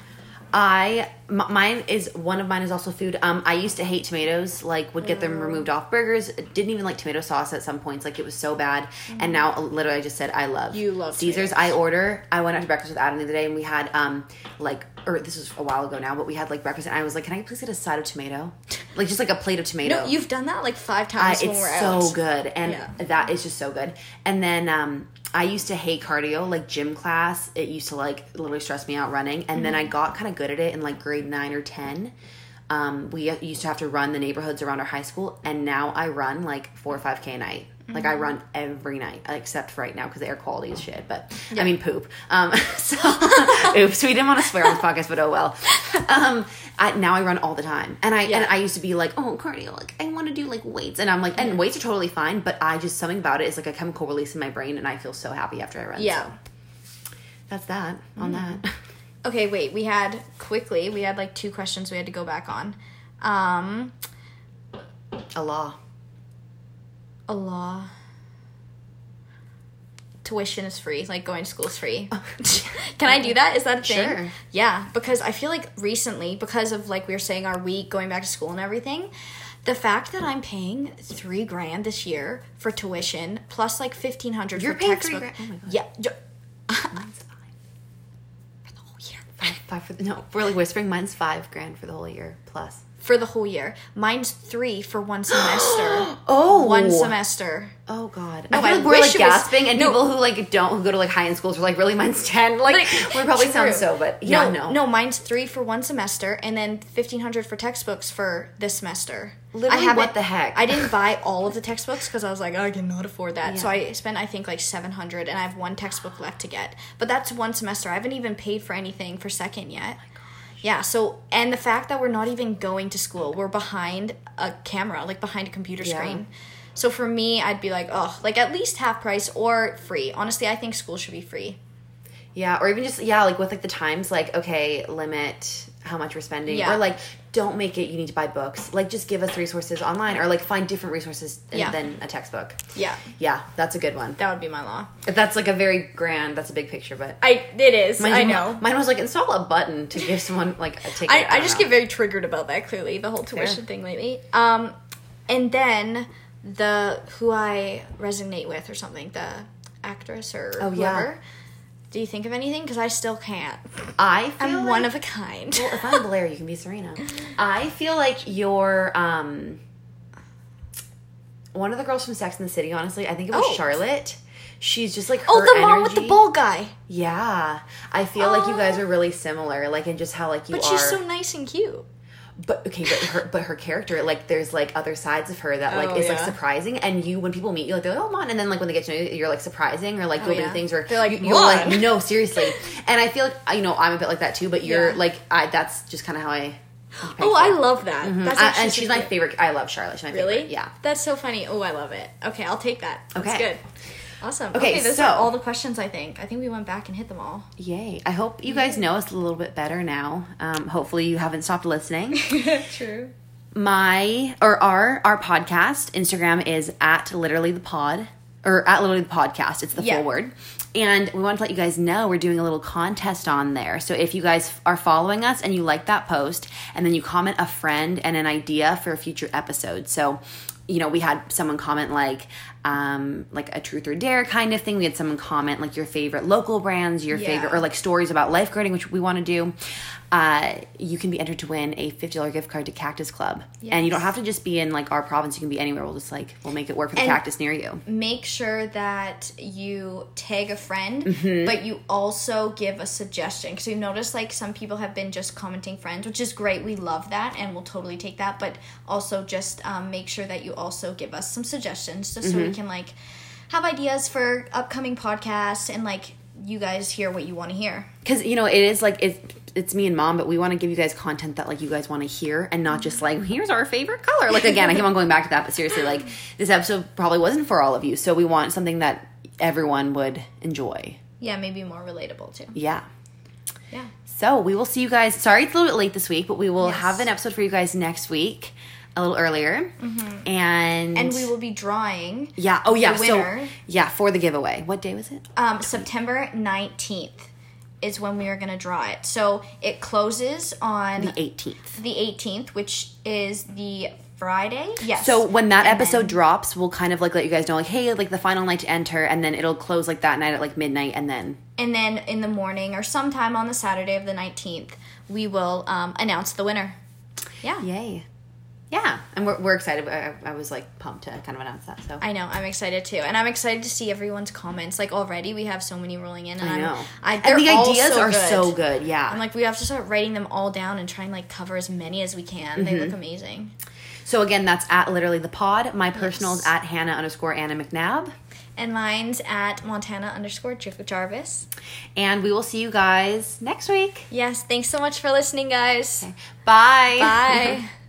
[SPEAKER 1] I mine is one of mine is also food. Um, I used to hate tomatoes. Like would get them removed off burgers. Didn't even like tomato sauce at some points. Like it was so bad. And now literally I just said I love
[SPEAKER 2] You love
[SPEAKER 1] Caesars.
[SPEAKER 2] tomatoes.
[SPEAKER 1] I order. I went out to breakfast with Adam the other day and we had um like or this was a while ago now, but we had like breakfast and I was like, can I please get a side of tomato? Like just like a plate of tomato.
[SPEAKER 2] no you've done that like five times when
[SPEAKER 1] it's so
[SPEAKER 2] out
[SPEAKER 1] good and
[SPEAKER 2] Yeah.
[SPEAKER 1] that is just so good and then um i used to hate cardio like gym class it used to like literally stress me out running and then i
[SPEAKER 2] Mm-hmm.
[SPEAKER 1] got kind of good at it in like grade 9 or 10 um we used to have to run the neighborhoods around our high school and now i run like 4 or 5k a night like. I run every night, except for right now because the air quality is shit. But I mean poop. Um, <laughs> so <laughs> oops, we didn't want to swear on this podcast, but oh well. Um, I, now I run all the time, and I and I used to be like, oh cardio, like I want to do like weights, and I'm like, and weights are totally fine, but I just something about it is like a chemical release in my brain, and I feel so happy after I run.
[SPEAKER 2] yeah
[SPEAKER 1] so that's that on that. <laughs>
[SPEAKER 2] okay wait we had quickly we had like two questions we had to go back on um
[SPEAKER 1] A
[SPEAKER 2] a law tuition is free like going to school is free oh. <laughs> can i do that is that a thing
[SPEAKER 1] Sure.
[SPEAKER 2] yeah because i feel like recently because of like we were saying our week going back to school and everything the fact that i'm paying three grand this year for tuition plus like 1500
[SPEAKER 1] You're
[SPEAKER 2] for
[SPEAKER 1] paying three
[SPEAKER 2] textbook
[SPEAKER 1] grand? Oh my God.
[SPEAKER 2] yeah
[SPEAKER 1] Mine's five.
[SPEAKER 2] for the whole year
[SPEAKER 1] Five, five for the, no. We're like whispering. Mine's five grand for the whole year plus.
[SPEAKER 2] For the whole year mine's three for one semester <gasps>
[SPEAKER 1] Oh,
[SPEAKER 2] one semester
[SPEAKER 1] Oh God!
[SPEAKER 2] No,
[SPEAKER 1] I feel
[SPEAKER 2] I
[SPEAKER 1] like we're like
[SPEAKER 2] it was-
[SPEAKER 1] gasping, and
[SPEAKER 2] no.
[SPEAKER 1] people who like don't who go to like high end schools are like, really, mine's <laughs> ten. Like,
[SPEAKER 2] Like,
[SPEAKER 1] we probably sound so, but yeah, no,
[SPEAKER 2] no, no, mine's three for one semester, and then fifteen hundred for textbooks for this semester.
[SPEAKER 1] Literally,
[SPEAKER 2] I
[SPEAKER 1] what the heck?
[SPEAKER 2] I didn't buy all of the textbooks because I was like, oh, I cannot afford that. So I spent, I think, like seven hundred, and I have one textbook left to get. But that's one semester. I haven't even paid for anything for second yet. Oh Yeah. So, and the fact that we're not even going to school, we're behind a camera, like behind a computer
[SPEAKER 1] Yeah.
[SPEAKER 2] screen. So for me, I'd be like, oh, like at least half price or free. Honestly, I think school should be free.
[SPEAKER 1] yeah, or even just yeah, like with like the times, like okay, limit how much we're spending,
[SPEAKER 2] Yeah.
[SPEAKER 1] or like don't make it you need to buy books. Like just give us resources online, or like find different resources than-
[SPEAKER 2] Yeah.
[SPEAKER 1] than a textbook.
[SPEAKER 2] Yeah,
[SPEAKER 1] Yeah, that's a good one.
[SPEAKER 2] that would be my law.
[SPEAKER 1] That's like a very grand. That's a big picture, but
[SPEAKER 2] I it is.
[SPEAKER 1] Mine's
[SPEAKER 2] I know.
[SPEAKER 1] Mine was like install a button to give someone like a ticket.
[SPEAKER 2] I, I
[SPEAKER 1] don't
[SPEAKER 2] just
[SPEAKER 1] know.
[SPEAKER 2] get very triggered about that. Clearly, the whole tuition thing lately. Um, and then the who I resonate with or something, the actress or
[SPEAKER 1] Oh, yeah.
[SPEAKER 2] Do you think of anything? Because I still can't.
[SPEAKER 1] I feel
[SPEAKER 2] I'm
[SPEAKER 1] like,
[SPEAKER 2] one of a kind.
[SPEAKER 1] Well, if I'm Blair, you can be Serena. <laughs> I feel like you're um one of the girls from Sex and the City. Honestly, I think it was
[SPEAKER 2] Oh.
[SPEAKER 1] Charlotte. She's just like her
[SPEAKER 2] oh, the mom with the
[SPEAKER 1] energy-
[SPEAKER 2] bald guy.
[SPEAKER 1] Yeah, I feel like you guys
[SPEAKER 2] Oh.
[SPEAKER 1] are really similar, like in just how like you
[SPEAKER 2] But
[SPEAKER 1] are.
[SPEAKER 2] she's so nice and cute.
[SPEAKER 1] But okay, but her but her character, like there's like other sides of her that like
[SPEAKER 2] Oh,
[SPEAKER 1] is like surprising. And you, when people meet you, like they're like, oh, Mon, and then like when they get to know you, you're like surprising or like
[SPEAKER 2] Oh,
[SPEAKER 1] you'll do things or
[SPEAKER 2] They're like,
[SPEAKER 1] you, you're like no, seriously. And I feel like you know I'm a bit like that too. But you're
[SPEAKER 2] Yeah.
[SPEAKER 1] like I. That's just kind of how I.
[SPEAKER 2] Oh, I love that. Mm-hmm. That's
[SPEAKER 1] I- and she's my favorite. I love Charlotte. She's my
[SPEAKER 2] Really?
[SPEAKER 1] favorite. Yeah.
[SPEAKER 2] That's so funny. Oh, I love it. Okay, I'll take that. That's
[SPEAKER 1] Okay.
[SPEAKER 2] good. Awesome.
[SPEAKER 1] Okay,
[SPEAKER 2] Okay, those
[SPEAKER 1] so-
[SPEAKER 2] are all the questions. I think. I think we went back and hit them all.
[SPEAKER 1] Yay! I hope you guys know us a little bit better now. Um, hopefully, you haven't stopped listening. <laughs>
[SPEAKER 2] True.
[SPEAKER 1] my or our our podcast Instagram is at literally the pod or at literally the podcast. It's the
[SPEAKER 2] Yeah.
[SPEAKER 1] full word. And we want to let you guys know we're doing a little contest on there. So if you guys are following us and you like that post, and then you comment a friend and an idea for a future episode. So, you know, we had someone comment like, um, like a truth or dare kind of thing. We had someone comment like your favorite local brands, your
[SPEAKER 2] Yeah.
[SPEAKER 1] favorite, or like stories about lifeguarding, which we want to do. Uh, you can be entered to win a fifty dollar gift card to Cactus Club, and you don't have to just be in like our province. You can be anywhere. We'll just like we'll make it work for the
[SPEAKER 2] And-
[SPEAKER 1] cactus near you.
[SPEAKER 2] make sure that you tag a friend,
[SPEAKER 1] Mm-hmm.
[SPEAKER 2] but you also give a suggestion because we've noticed like some people have been just commenting friends, which is great. We love that and we'll totally take that. But also just um, make sure that you also give us some suggestions just so
[SPEAKER 1] Mm-hmm.
[SPEAKER 2] we can like have ideas for upcoming podcasts and like you guys hear what you want to hear.
[SPEAKER 1] because you know it is like it, it's me and mom but we want to give you guys content that like you guys want to hear and not just like here's our favorite color like again i keep on going back to that but seriously like this episode probably wasn't for all of you so we want something that everyone would enjoy
[SPEAKER 2] Yeah, maybe more relatable too.
[SPEAKER 1] yeah
[SPEAKER 2] Yeah.
[SPEAKER 1] so we will see you guys sorry it's a little bit late this week but we will
[SPEAKER 2] Yes.
[SPEAKER 1] have an episode for you guys next week a little earlier and
[SPEAKER 2] And we will be drawing
[SPEAKER 1] yeah oh yeah
[SPEAKER 2] the winner.
[SPEAKER 1] so yeah for the giveaway what day was it
[SPEAKER 2] um, September 19th is when we are going to draw it. So it closes on
[SPEAKER 1] the 18th
[SPEAKER 2] the 18th, which is the Friday. Yes.
[SPEAKER 1] So when that
[SPEAKER 2] And
[SPEAKER 1] episode
[SPEAKER 2] then-
[SPEAKER 1] drops, we'll kind of like let you guys know, like, hey, like the final night to enter, and then it'll close like that night at like midnight, and then
[SPEAKER 2] and then in the morning or sometime on the Saturday of the 19th, we will um, announce the winner. Yeah.
[SPEAKER 1] yay, yeah, and we're, we're excited. I, I was like pumped to kind of announce that. So
[SPEAKER 2] I know. I'm excited too, and I'm excited to see everyone's comments. Like already, we have so many rolling in. And
[SPEAKER 1] I
[SPEAKER 2] I'm-
[SPEAKER 1] know,
[SPEAKER 2] I,
[SPEAKER 1] and
[SPEAKER 2] they're
[SPEAKER 1] the ideas
[SPEAKER 2] so
[SPEAKER 1] are
[SPEAKER 2] good.
[SPEAKER 1] so good. Yeah.
[SPEAKER 2] I'm like, we have to start writing them all down and try and like cover as many as we can. They
[SPEAKER 1] Mm-hmm.
[SPEAKER 2] look amazing.
[SPEAKER 1] so again, that's at literally the pod. My personal is at Hannah underscore Anna McNabb,
[SPEAKER 2] And mine's at Montana underscore Jar- Jarvis.
[SPEAKER 1] and we will see you guys next week.
[SPEAKER 2] Yes, thanks so much for listening, guys.
[SPEAKER 1] Bye.
[SPEAKER 2] Bye. <laughs>